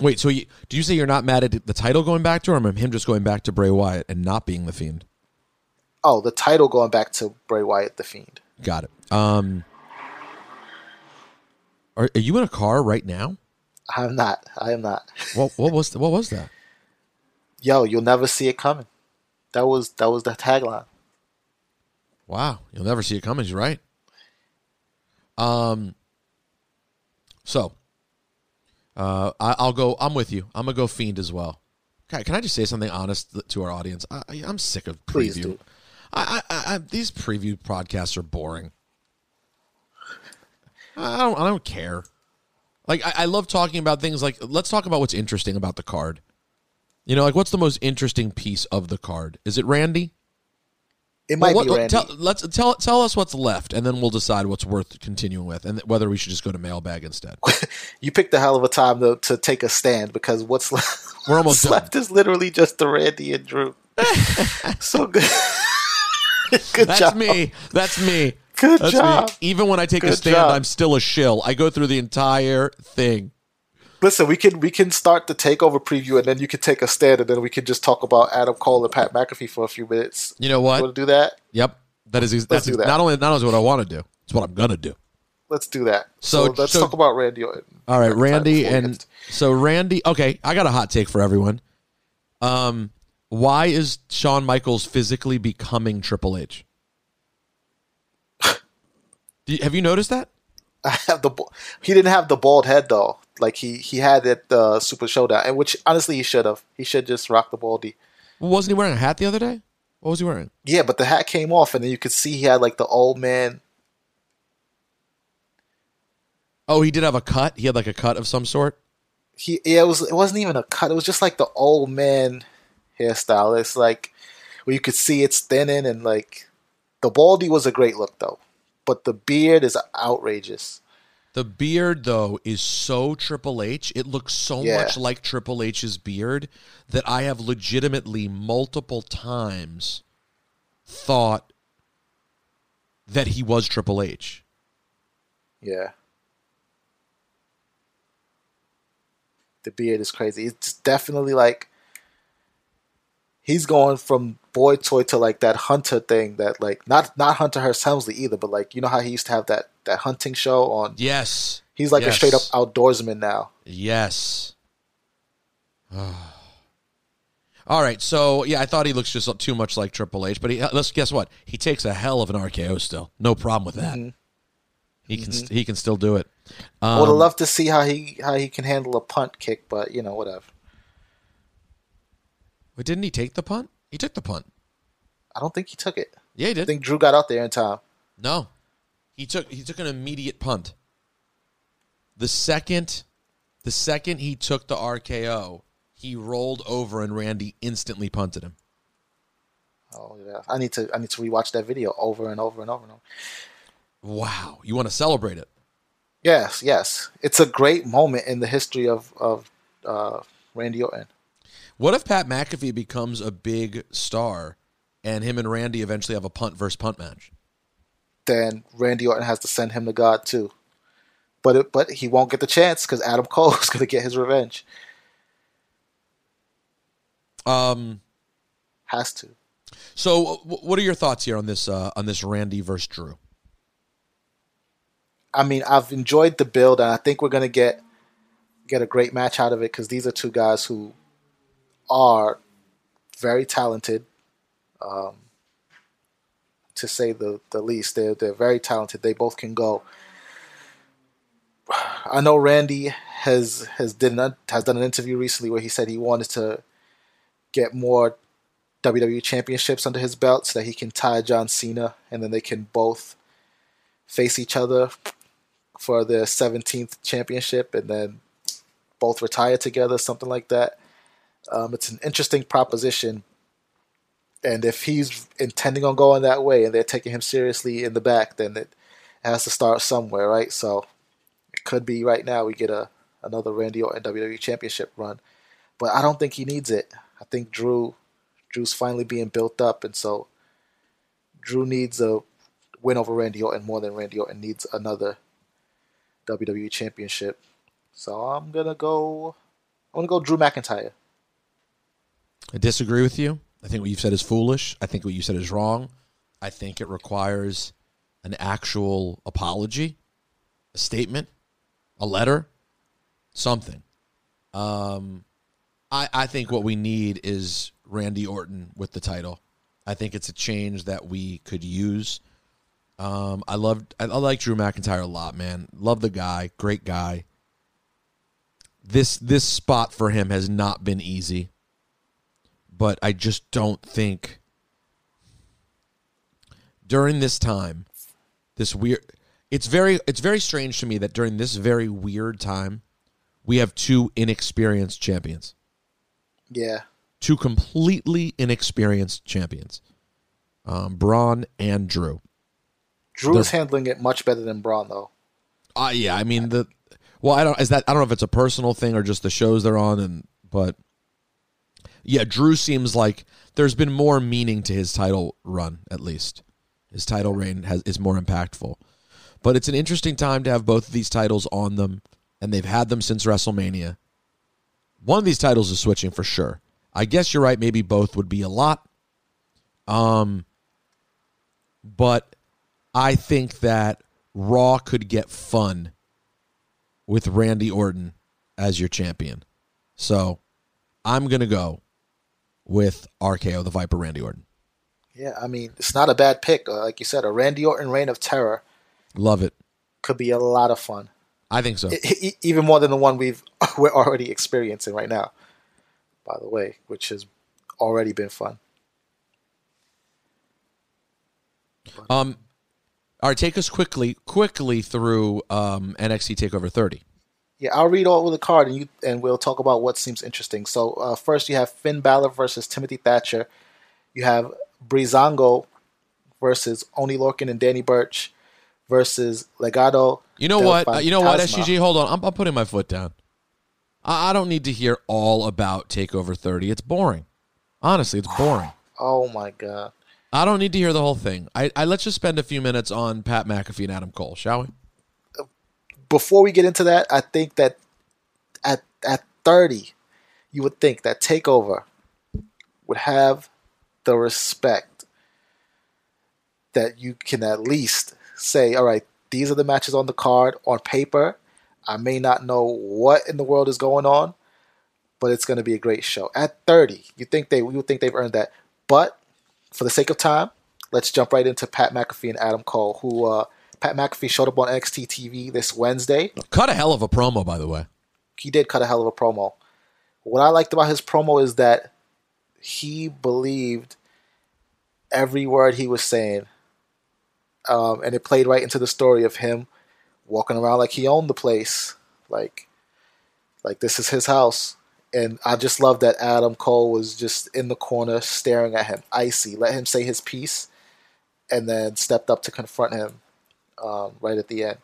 Wait, so you, do you say you're not mad at the title going back to, or him just going back to Bray Wyatt and not being the Fiend? Oh, the title going back to Bray Wyatt, the Fiend. Got it. Um, are, are you in a car right now? I'm not. I am not. What what was what was that? Yo, you'll never see it coming. That was that was the tagline. Wow, you'll never see it coming. You're right. Um. So, uh, I, I'll go. I'm with you. I'm gonna go fiend as well. Okay, can I just say something honest to our audience? I, I- I'm sick of preview. I, I, I, these preview podcasts are boring. I don't. I don't care. Like I, I love talking about things like let's talk about what's interesting about the card. You know, like what's the most interesting piece of the card? Is it Randy? It might Well, be what- oh, Randy. Tell, let's tell tell us what's left, and then we'll decide what's worth continuing with, and whether we should just go to mailbag instead. you picked a hell of a time to to take a stand because what's left, We're almost left is literally just the Randy and Drew. so good. good job. That's job. me. That's me. Good That's job. Me. Even when I take a stand, job. I'm still a shill. I go through the entire thing. Listen, we can we can start the takeover preview, and then you can take a stand, and then we can just talk about Adam Cole and Pat McAfee for a few minutes. You know what? You Want to do that? Yep. That is that's do that. not only not only what I want to do. It's what I'm gonna do. Let's do that. So- So, let's so- talk about Randy Orton. All right, Randy and so Randy. Okay, I got a hot take for everyone. Um, why is Shawn Michaels physically becoming Triple H? You- have you noticed that? I have the he didn't have the bald head though. Like he he had it uh, Super Showdown, and which honestly he should have. He should just rock the baldy. Well, wasn't he wearing a hat the other day? What was he wearing? Yeah, but the hat came off, and then you could see he had like the old man. Oh, he did have a cut. He had like a cut of some sort. He yeah, it was it wasn't even a cut. It was just like the old man hairstyle. It's like where you could see it's thinning, and like the baldy was a great look though, but the beard is outrageous. The beard, though, is so Triple H. It looks so Yeah. much like Triple H's beard that I have legitimately multiple times thought that he was Triple H. Yeah. The beard is crazy. It's definitely like he's going from boy toy to like that hunter thing that like not not Hunter Hearst Helmsley either, but like you know how he used to have that that hunting show on Yes. he's like a straight up outdoorsman now. Yes. All right, so yeah, I thought he looks just too much like Triple H, but he, uh, let's guess what? He takes a hell of an RKO still. No problem with that. He can st- he can still do it. I would have Um, loved to see how he how he can handle a punt kick, but you know whatever. But didn't he take the punt? He took the punt. I don't think he took it. Yeah, he did. I think Drew got out there in time. No, he took he took an immediate punt. The second, the second he took the RKO, he rolled over and Randy instantly punted him. Oh yeah, I need to I need to rewatch that video over and over and over and over. Wow, you want to celebrate it? Yes, yes, it's a great moment in the history of of uh, Randy Orton. What if Pat McAfee becomes a big star, and him and Randy eventually have a punt versus punt match? Then Randy Orton has to send him to God too, but it, but he won't get the chance because Adam Cole is going to get his revenge. Um, Has to. so what are your thoughts here on this uh, on this Randy versus Drew? I mean, I've enjoyed the build, and I think we're going to get get a great match out of it because these are two guys who are very talented. Um, to say the the least, they're they're very talented. They both can go. I know Randy has has did an, has done an interview recently where he said he wanted to get more WWE championships under his belt so that he can tie John Cena, and then they can both face each other for their 17th championship and then both retire together, something like that. Um, it's an interesting proposition. And if he's intending on going that way and they're taking him seriously in the back, then it has to start somewhere, right? So it could be right now we get a another Randy Orton WWE Championship run, but I don't think he needs it. I think Drew Drew's finally being built up, and so Drew needs a win over Randy Orton more than Randy Orton needs another WWE Championship. So I'm gonna go. I'm gonna go Drew McIntyre. I disagree with you. I think what you've said is foolish. I think what you said is wrong. I think it requires an actual apology, a statement, a letter, something. Um, I I think what we need is Randy Orton with the title. I think it's a change that we could use. Um, I love I, I like Drew McIntyre a lot, man. Love the guy, great guy. This this spot for him has not been easy but I just don't think during this time, this weird. It's very it's very strange to me that during this very weird time, we have two inexperienced champions, Yeah, two completely inexperienced champions, um, Braun and Drew. Drew's They're- handling it much better than Braun, though. Uh, yeah, I mean the. Well, I don't. Is that I don't know if it's a personal thing or just the shows they're on, and but yeah, Drew seems like there's been more meaning to his title run. At least his title reign has is more impactful. But it's an interesting time to have both of these titles on them, and they've had them since WrestleMania. One of these titles is switching for sure. I guess you're right. Maybe both would be a lot. Um, but I think that Raw could get fun with Randy Orton as your champion. So I'm going to go with RKO, the Viper Randy Orton. Yeah, I mean it's not a bad pick. Uh, like you said, a Randy Orton reign of terror Love it. could be a lot of fun, I think so. Even more than the one we've we're already experiencing right now. By the way, which has already been fun. Um, all right, take us quickly, quickly through um, NXT Takeover 30. Yeah, I'll read all of the card and you and we'll talk about what seems interesting. So uh, first, you have Finn Balor versus Timothy Thatcher. You have Breezango versus Oni Lorcan and Danny Burch versus Legado. You know what? Uh, you know what. SGG? Hold on. I'm, I'm putting my foot down. I, I don't need to hear all about Takeover 30. It's boring. Honestly, it's boring. Oh my god. I don't need to hear the whole thing. I, I let's just spend a few minutes on Pat McAfee and Adam Cole, shall we? Before we get into that, I think that at at 30, you would think that Takeover would have the respect that you can at least say, all right, these are the matches on the card on paper. I may not know what in the world is going on, but it's going to be a great show. At 30, you think they you think they've earned that, but for the sake of time, let's jump right into Pat McAfee and Adam Cole, who uh, Pat McAfee showed up on NXT TV this Wednesday. Cut a hell of a promo, by the way. He did cut a hell of a promo. What I liked about his promo is that he believed every word he was saying, um, and it played right into the story of him walking around like he owned the place, like like this is his house. And I just love that Adam Cole was just in the corner staring at him, icy. Let him say his piece, and then stepped up to confront him um, right at the end.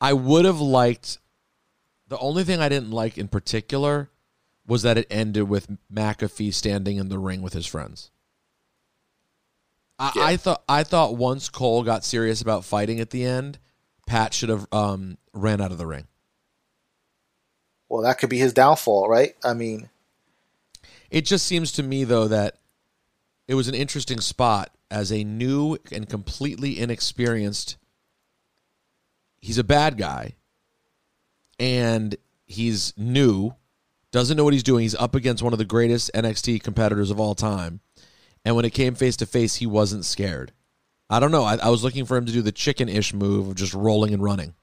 I would have liked. The only thing I didn't like in particular was that it ended with McAfee standing in the ring with his friends. I, Yeah. I thought I thought once Cole got serious about fighting at the end, Pat should have um, ran out of the ring. Well, that could be his downfall, right? I mean, It just seems to me though that it was an interesting spot as a new and completely inexperienced. He's a bad guy, and he's new, doesn't know what he's doing. He's up against one of the greatest NXT competitors of all time, and when it came face to face, he wasn't scared. I don't know. I, I was looking for him to do the chicken ish move of just rolling and running.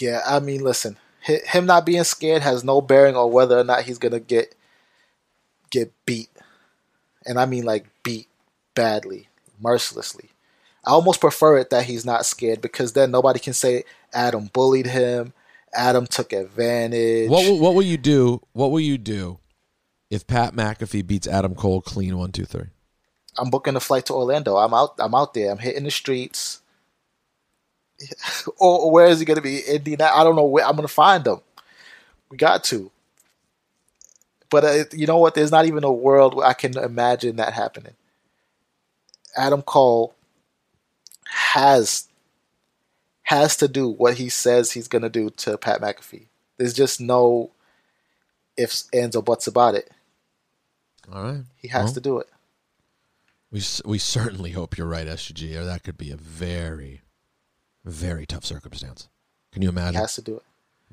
Yeah, I mean, listen, him not being scared has no bearing on whether or not he's gonna get get beat, and I mean like beat badly, mercilessly. I almost prefer it that he's not scared because then nobody can say Adam bullied him, Adam took advantage. What will, what will you do? What will you do if Pat McAfee beats Adam Cole clean one two three? I'm booking a flight to Orlando. I'm out. I'm out there. I'm hitting the streets. or, or where is he going to be? Indiana. I don't know where I'm going to find him. We got to. But uh, you know what? There's not even a world where I can imagine that happening. Adam Cole has has to do what he says he's going to do to Pat McAfee. There's just no ifs, ands, or buts about it. All right, He has Well, to do it. We we certainly hope you're right, SG, or that could be a very, very tough circumstance. Can you imagine? He has to do it.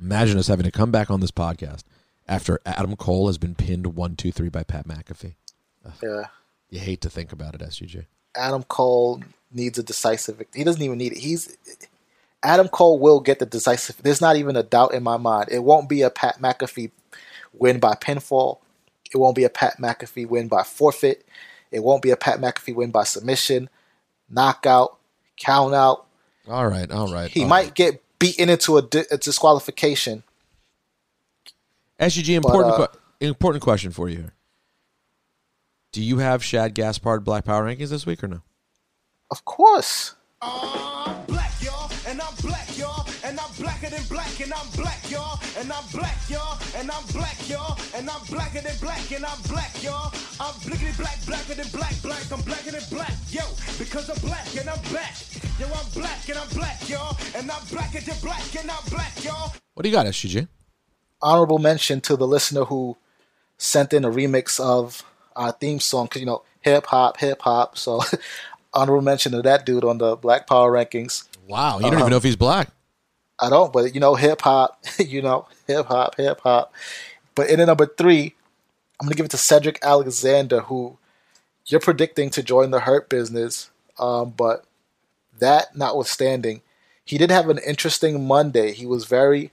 Imagine us having to come back on this podcast after Adam Cole has been pinned one two three by Pat McAfee. Yeah. You hate to think about it, SGJ. Adam Cole needs a decisive victory. He doesn't even need it. He's Adam Cole will get the decisive. There's not even a doubt in my mind. It won't be a Pat McAfee win by pinfall. It won't be a Pat McAfee win by forfeit. It won't be a Pat McAfee win by submission, knockout, count out. All right, all right. He all might get beaten into a, di- a disqualification. SGG, important uh, que- important question for you. Do you have Shad Gaspard Black Power rankings this week or no? Of course. black, y'all, and I'm black, y'all, and I'm blacker than black, and I'm black, y'all, and I'm black, y'all, and I'm black, y'all, and I'm blacker than black, and I'm black, y'all. I'm blickety black, blacker than black, black, I'm blacker than black, yo, because I'm black and I'm back. Yo, I'm black and I'm black, y'all, and I'm blacker than black, and I'm black, y'all. What do you got, SGJ? Honorable mention to the listener who sent in a remix of our theme song because you know hip hop, hip hop. So honorable mention to that dude on the Black Power rankings. Wow, you don't Uh-huh. even know if he's black. I don't, but you know hip hop, you know hip hop, hip hop. But in at number three, I'm gonna give it to Cedric Alexander, who you're predicting to join the Hurt business. Um, but that notwithstanding, he did have an interesting Monday. He was very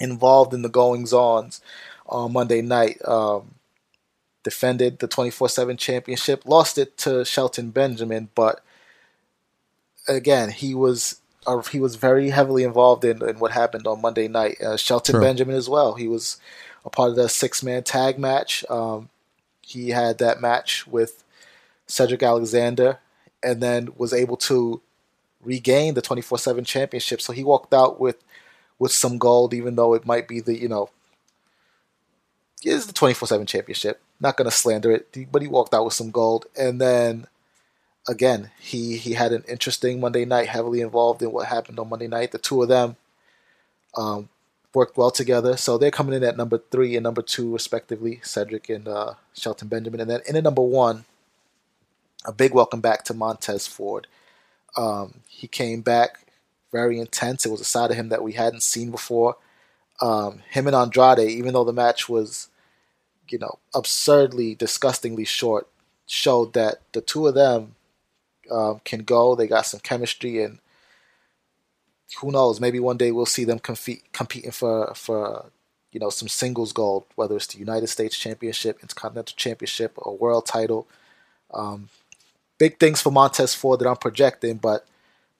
involved in the goings ons on Monday night. Um, defended the 24 7 championship, lost it to Shelton Benjamin, but again, he was. Uh, he was very heavily involved in, in what happened on Monday night. Uh, Shelton True. Benjamin as well. He was a part of the six man tag match. Um, he had that match with Cedric Alexander and then was able to regain the 24/7 championship. So he walked out with with some gold even though it might be the, you know, is the 24/7 championship. Not going to slander it, but he walked out with some gold and then again, he he had an interesting Monday night, heavily involved in what happened on Monday night. The two of them um, worked well together, so they're coming in at number three and number two, respectively, Cedric and uh, Shelton Benjamin. And then in at number one, a big welcome back to Montez Ford. Um, he came back very intense. It was a side of him that we hadn't seen before. um, him and Andrade, even though the match was, you know, absurdly, disgustingly short, showed that the two of them um, can go. They got some chemistry, and who knows? Maybe one day we'll see them competing for for you know some singles gold, whether it's the United States Championship, Intercontinental Championship, or World Title. Um, big things for Montez Ford that I'm projecting, but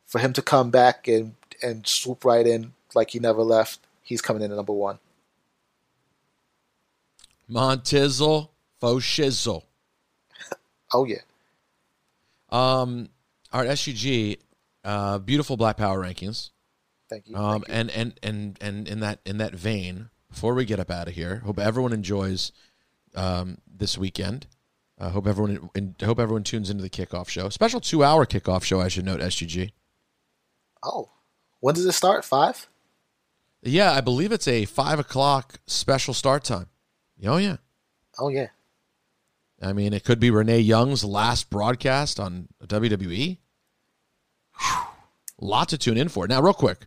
for him to come back and and swoop right in like he never left, he's coming in at number one. Montizzle, faux shizzle. Oh yeah. Um, our SUG, uh, beautiful Black Power rankings. Thank you. Um, Thank you. and and and and in that in that vein, before we get up out of here, hope everyone enjoys um, this weekend. I hope everyone in, hope everyone tunes into the kickoff show. Special two hour kickoff show. I should note SGG. Oh, when does it start? Five. Yeah, I believe it's a five o'clock special start time. Oh yeah. Oh yeah. I mean, it could be Renee Young's last broadcast on WWE. Whew. Lot to tune in for. Now, real quick,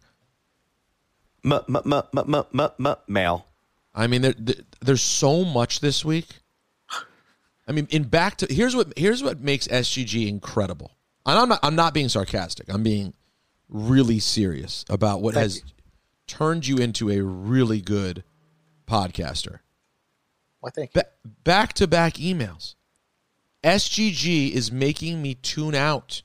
mail. I mean, there, there, there's so much this week. I mean, in back to here's what here's what makes SGG incredible. And I'm not I'm not being sarcastic. I'm being really serious about what Thank has you. turned you into a really good podcaster. Why? Thank you. Ba- back to back emails. SGG is making me tune out.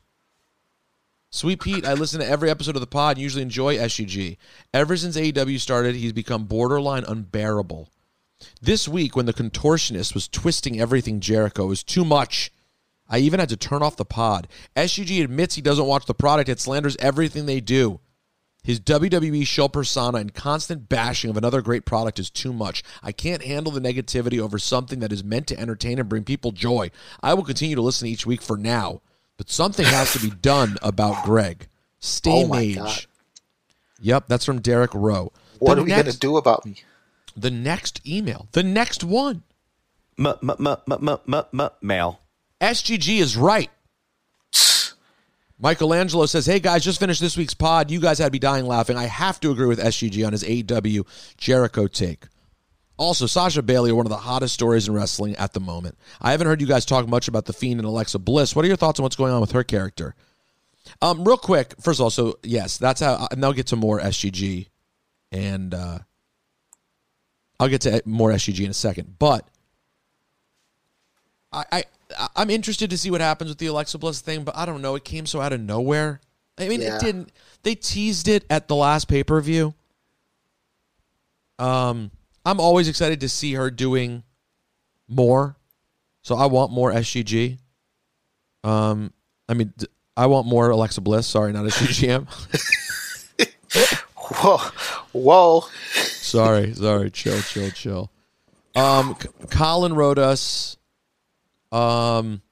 Sweet Pete, I listen to every episode of the pod and usually enjoy SGG. Ever since AEW started, he's become borderline unbearable. This week, when the contortionist was twisting everything Jericho, was too much. I even had to turn off the pod. SUG admits he doesn't watch the product, it slanders everything they do. His WWE show persona and constant bashing of another great product is too much. I can't handle the negativity over something that is meant to entertain and bring people joy. I will continue to listen each week for now, but something has to be done about Greg. Stay Oh my mage. God. Yep, that's from Derek Rowe. What The are we gonna do about me? The next email, the next one. M m m m m m m mail. SGG is right. Michelangelo says, Hey guys, just finished this week's pod. You guys had to be dying laughing. I have to agree with SGG on his AEW Jericho take. Also, Sasha Bayley are one of the hottest stories in wrestling at the moment. I haven't heard you guys talk much about The Fiend and Alexa Bliss. What are your thoughts on what's going on with her character? Um, real quick, first of all, so yes, that's how, and I'll get to more SGG and uh, I'll get to more SGG in a second. But I, I I'm interested to see what happens with the Alexa Bliss thing, but I don't know. It came so out of nowhere. I mean, Yeah. it didn't. They teased it at the last pay per view. Um, I'm always excited to see her doing more, so I want more SGG. Um, I mean, I want more Alexa Bliss. Sorry, not SGGM. Whoa, whoa. sorry, sorry. Chill, chill, chill. Um, Colin wrote us. Um,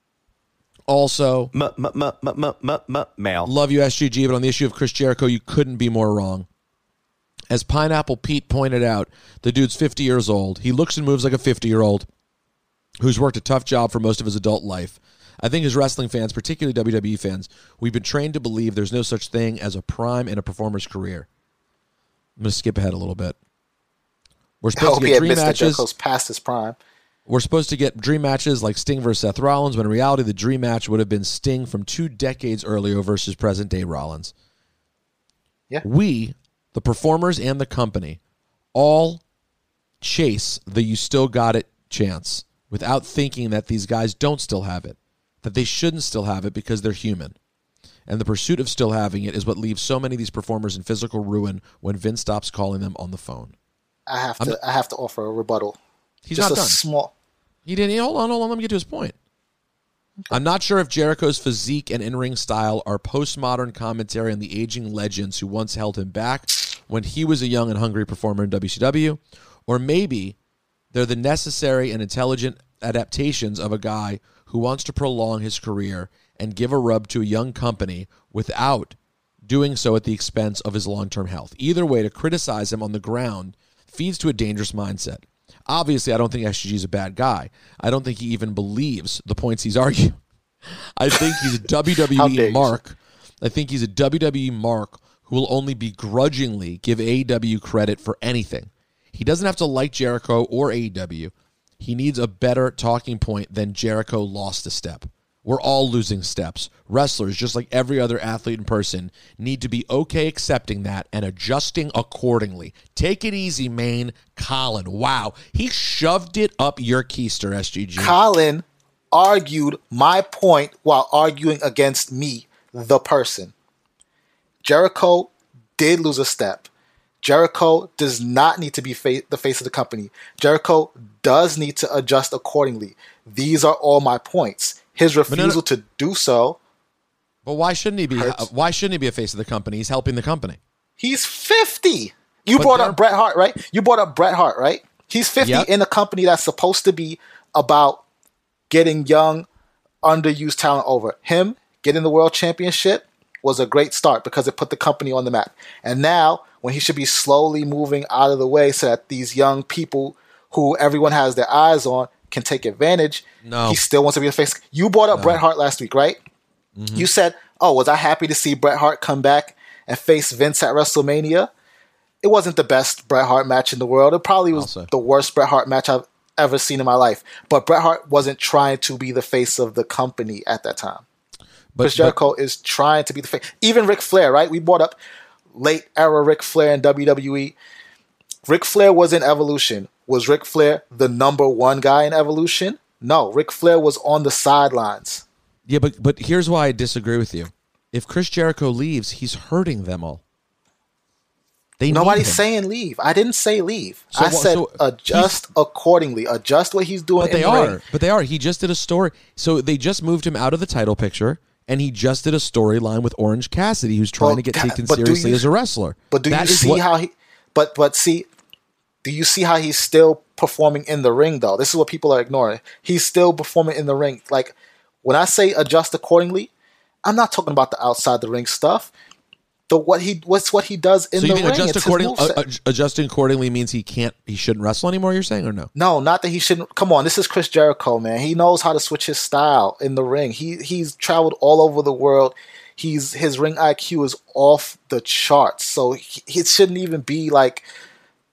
also, M m m m m m m mail. Love you, SGG, but on the issue of Chris Jericho, you couldn't be more wrong. As Pineapple Pete pointed out, the dude's 50 years old. He looks and moves like a 50 year old who's worked a tough job for most of his adult life. I think as wrestling fans, particularly WWE fans, we've been trained to believe there's no such thing as a prime in a performer's career. I'm going to skip ahead a little bit. We're I supposed hope to he get dream admits that matches. Jericho's past his prime. We're supposed to get dream matches like Sting versus Seth Rollins, when in reality, the dream match would have been Sting from two decades earlier versus present day Rollins. Yeah. We, the performers and the company, all chase the you still got it chance without thinking that these guys don't still have it, that they shouldn't still have it because they're human. And the pursuit of still having it is what leaves so many of these performers in physical ruin when Vince stops calling them on the phone. I have to. I have to offer a rebuttal. He's Just not a done. small. He didn't. Hold on, hold on. Let me get to his point. I'm not sure if Jericho's physique and in ring style are postmodern commentary on the aging legends who once held him back when he was a young and hungry performer in WCW, or maybe they're the necessary and intelligent adaptations of a guy who wants to prolong his career and give a rub to a young company without doing so at the expense of his long term health. Either way, to criticize him on the ground feeds to a dangerous mindset. Obviously, I don't think SGG is a bad guy. I don't think he even believes the points he's arguing. I think he's a WWE mark. I think he's a WWE mark who will only begrudgingly give AEW credit for anything. He doesn't have to like Jericho or AEW. He needs a better talking point than Jericho lost a step. We're all losing steps. Wrestlers, just like every other athlete and person, need to be okay accepting that and adjusting accordingly. Take it easy, Maine. Colin, wow. He shoved it up your keister, SGG. Colin argued my point while arguing against me, the person. Jericho did lose a step. Jericho does not need to be fa- the face of the company. Jericho does need to adjust accordingly. These are all my points. His refusal no. to do so, But why shouldn't he be? Hurts. Uh, why shouldn't he be a face of the company? He's helping the company. he's 50. You But brought up Bret Hart, right? You brought up Bret Hart, right? He's 50 Yep. in a company that's supposed to be about getting young, underused talent over. Him getting the world championship was a great start because it put the company on the map. And now, when he should be slowly moving out of the way so that these young people who everyone has their eyes on can take advantage, No. he still wants to be a face. You brought up Bret Hart last week, right? Mm-hmm. You said, "Oh, was I happy to see Bret Hart come back and face Vince at WrestleMania?" It wasn't the best Bret Hart match in the world. It probably was Also. the worst Bret Hart match I've ever seen in my life. But Bret Hart wasn't trying to be the face of the company at that time. But, Chris Jericho is trying to be the face. Even Ric Flair, right? We brought up late era Ric Flair in WWE. Ric Flair was in Evolution. Was Ric Flair the number one guy in Evolution? No, Ric Flair was on the sidelines. yeah, but but here's why I disagree with you. If Chris Jericho leaves, he's hurting them all. They Nobody's saying leave. I didn't say leave. So I said so adjust accordingly. Adjust what he's doing. But they the are. ring. But they are. He just did a story. So they just moved him out of the title picture, and he just did a storyline with Orange Cassidy, who's trying Well, to get taken seriously you- as a wrestler. But do That you see what- how he? But but see, do you see how he's still performing in the ring though? This is what people are ignoring. He's still performing in the ring. Like when I say adjust accordingly, I'm not talking about the outside the ring stuff. The what he what's what he does in So the ring. adjust according, uh, adjusting accordingly means he can't, he shouldn't wrestle anymore? You're saying or no? No, not that he shouldn't. Come on, this is Chris Jericho, man. He knows how to switch his style in the ring. He he's traveled all over the world. He's his ring IQ is off the charts. So he, it shouldn't even be like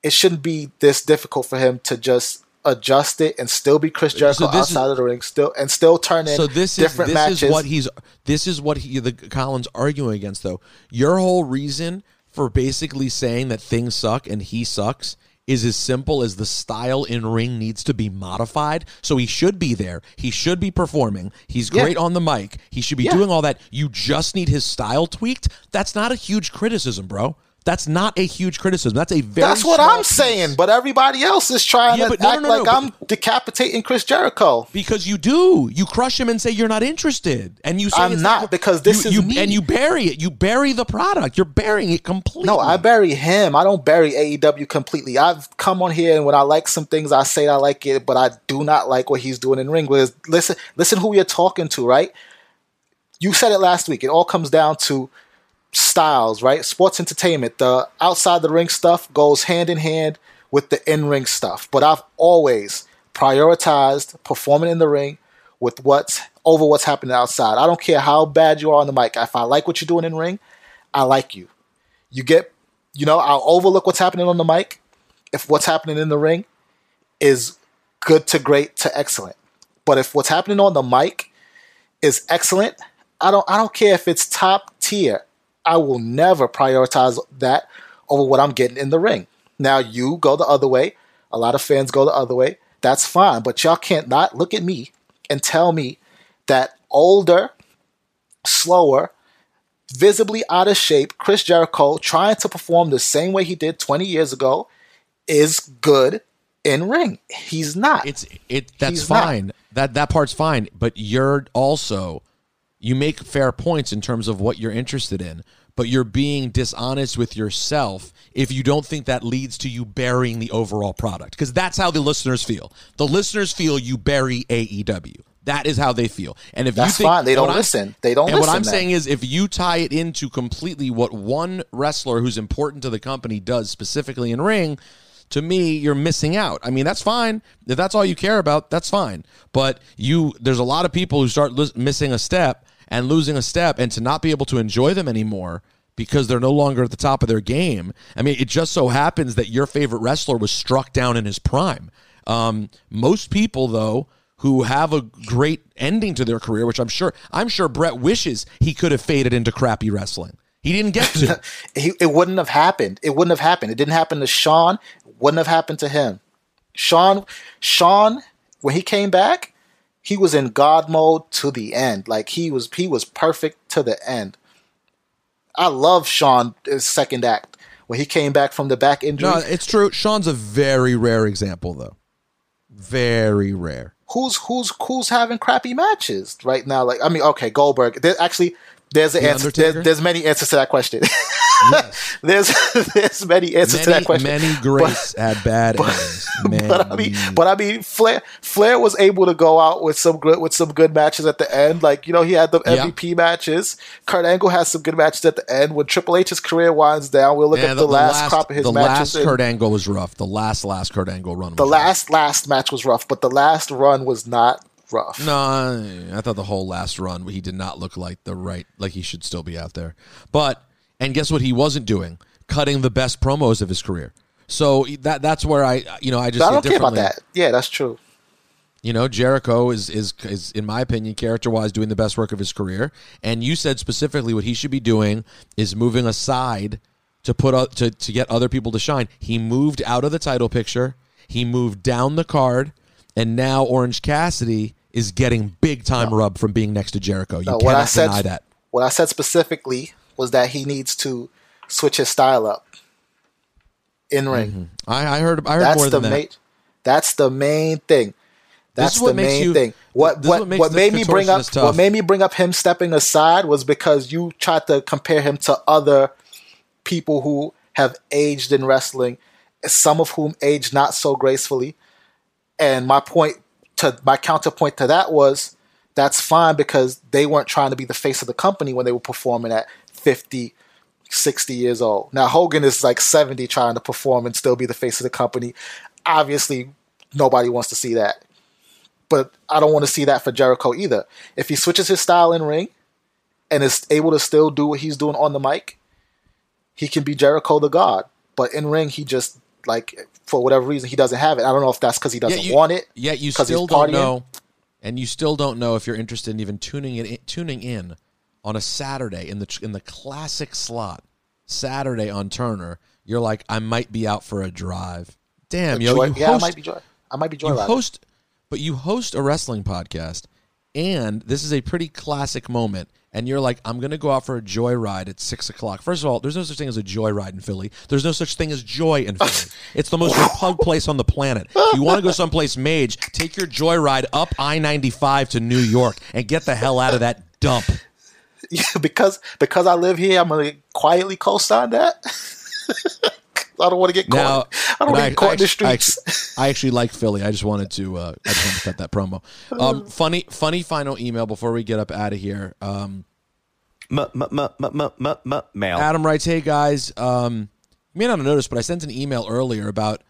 it shouldn't be this difficult for him to just adjust it and still be Chris Jericho is- outside of the ring, still and still turn in So this is this matches. is what he's this is what he the Colin's arguing against though. Your whole reason for basically saying that things suck and he sucks is as simple as the style in ring needs to be modified. So he should be there. He should be performing. He's Yeah. great on the mic. He should be Yeah. doing all that. You just need his style tweaked. That's not a huge criticism, bro. That's not a huge criticism. That's a very That's what I'm piece. saying, but everybody else is trying Yeah, to no, act no, no, like I'm decapitating Chris Jericho. Because you do. You crush him and say you're not interested. And you say I'm it's not, because this you, is you, me. and you bury it. You bury the product. You're burying it completely. No, I bury him. I don't bury AEW completely. I've come on here and when I like some things, I say I like it, but I do not like what he's doing in ring. Because listen, listen, who you're talking to, right? You said it last week. It all comes down to styles, right? Sports entertainment. The outside the ring stuff goes hand in hand with the in ring stuff. But I've always prioritized performing in the ring with what's over what's happening outside. I don't care how bad you are on the mic. If I like what you're doing in ring, I like you. You get, you know, I'll overlook what's happening on the mic if what's happening in the ring is good to great to excellent. But if what's happening on the mic is excellent, I don't I don't care if it's top tier. I will never prioritize that over what I'm getting in the ring. Now you go the other way. A lot of fans go the other way. That's fine, but y'all can't not look at me and tell me that older, slower, visibly out of shape Chris Jericho trying to perform the same way he did 20 years ago is good in ring. He's not. It's it. That's He's not. fine. That that part's fine. But you're also you make fair points in terms of what you're interested in. But you're being dishonest with yourself if you don't think that leads to you burying the overall product. Because that's how the listeners feel. The listeners feel you bury AEW. That is how they feel. And if That's you think fine. They don't I'm- listen. They don't And what I'm then. saying is, if you tie it into completely what one wrestler who's important to the company does specifically in ring, to me, you're missing out. I mean, that's fine. If that's all you care about, that's fine. But you, there's a lot of people who start lis- missing a step and losing a step, and to not be able to enjoy them anymore because they're no longer at the top of their game. I mean, it just so happens that your favorite wrestler was struck down in his prime. Um, most people, though, who have a great ending to their career, which I'm sure I'm sure Bret wishes he could have faded into crappy wrestling. He didn't get to. he, it wouldn't have happened. It wouldn't have happened. It didn't happen to Shawn. It wouldn't have happened to him. Shawn, Shawn, when he came back, he was in God mode to the end. Like he was, he was perfect to the end. I love Shawn's second act when he came back from the back injury. no, it's true. Shawn's a very rare example, though. Very rare. who's who's who's having crappy matches right now? Like I mean, okay, Goldberg. There, actually, there's an The answer. There's, there's many answers to that question. Yes. there's there's many answers to that question. many greats had bad ends. Many. But I mean, but I mean, Flair Flair was able to go out with some good with some good matches at the end. Like you know, he had the Yeah. MVP matches. Kurt Angle has some good matches at the end. When Triple H's career winds down, we'll look Yeah, at the, last, crop of his the matches. last and Kurt Angle was rough. The last last Kurt Angle run. Was the rough. last last match was rough, but the last run was not rough. No, I, thought the whole last run he did not look like the right like he should still be out there. But and guess what he wasn't doing? Cutting the best promos of his career. So that that's where I you know I just I don't care about that. Yeah, that's true. You know, Jericho is is is in my opinion character wise doing the best work of his career. And you said specifically what he should be doing is moving aside to put up, to to get other people to shine. He moved out of the title picture. He moved down the card, and now Orange Cassidy is getting big time rub from being next to Jericho. You No, cannot what I said, deny that. What I said specifically was that he needs to switch his style up in ring. Mm-hmm. I, I heard I heard That's more the than main. that. That's the main thing. That's the main you- thing. What what what what made me bring up tough. what made me bring up him stepping aside was because you tried to compare him to other people who have aged in wrestling, some of whom aged not so gracefully. And my point to my counterpoint to that was that's fine because they weren't trying to be the face of the company when they were performing at 50, 60 years old. Now Hogan is like 70 trying to perform and still be the face of the company. Obviously, nobody wants to see that. But I don't want to see that for Jericho either. If he switches his style in ring and is able to still do what he's doing on the mic, he can be Jericho the God. But in ring, he just like for whatever reason he doesn't have it. I don't know if that's because he doesn't you, want it. Yet you still don't know, and you still don't know if you're interested in even tuning in tuning in on a Saturday in the in the classic slot Saturday on Turner. You're like, I might be out for a drive. Damn, yo, Joy- you yeah, host, I might be joy. I might be joy. you host, but you host a wrestling podcast, and this is a pretty classic moment. And you're like, I'm going to go out for a joyride at six o'clock. First of all, there's no such thing as a joyride in Philly. There's no such thing as joy in Philly. It's the most repug place on the planet. You want to go someplace mage, take your joyride up I 95 to New York and get the hell out of that dump. Yeah, because because I live here, I'm gonna quietly co-sign that. I don't want to get caught. Now, I don't want to get caught in the I streets. actually, I actually like Philly. I just wanted to. Uh, I just wanted to cut that promo. Um, funny, funny final email before we get up out of here. Um, M- m- m- m- m- m- m- mail. Adam writes, "Hey guys, um, you may not have noticed, but I sent an email earlier about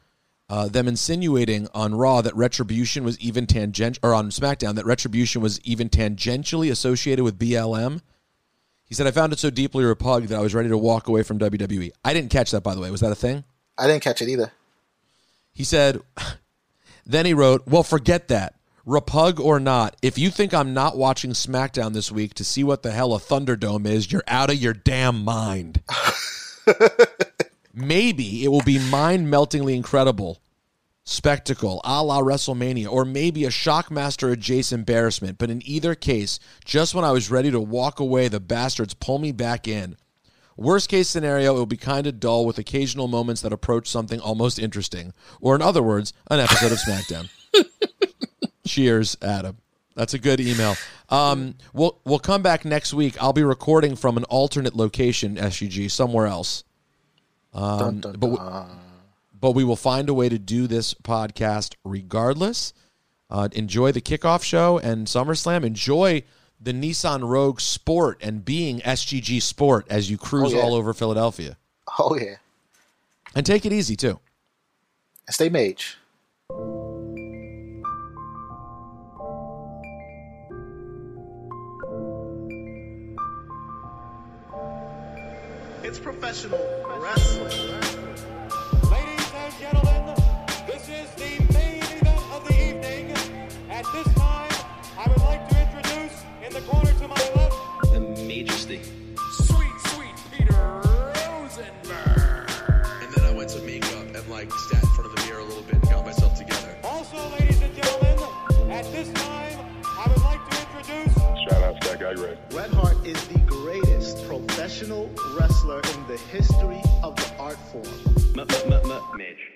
uh, them insinuating on Raw that Retribution was even tangent, or on SmackDown that Retribution was even tangentially associated with BLM." He said, "I found it so deeply repugnant that I was ready to walk away from WWE." I didn't catch that, by the way. Was that a thing? I didn't catch it either. He said, then he wrote, Well, forget that. Repug or not, if you think I'm not watching SmackDown this week to see what the hell a Thunderdome is, you're out of your damn mind. maybe it will be mind meltingly incredible spectacle a la WrestleMania, or maybe a Shockmaster adjacent embarrassment. But in either case, just when I was ready to walk away, the bastards pull me back in. Worst case scenario, it will be kind of dull with occasional moments that approach something almost interesting. Or, in other words, an episode of SmackDown. Cheers, Adam. That's a good email. Um, we'll we'll come back next week. I'll be recording from an alternate location, SUG, somewhere else. Um, but we, but we will find a way to do this podcast regardless. Uh, enjoy the kickoff show and SummerSlam. Enjoy the Nissan Rogue Sport and being SGG Sport as you cruise oh, yeah. all over Philadelphia. Oh, yeah. And take it easy, too. Stay mage. It's professional wrestling. is the greatest professional wrestler in the history of the art form. M- m- m-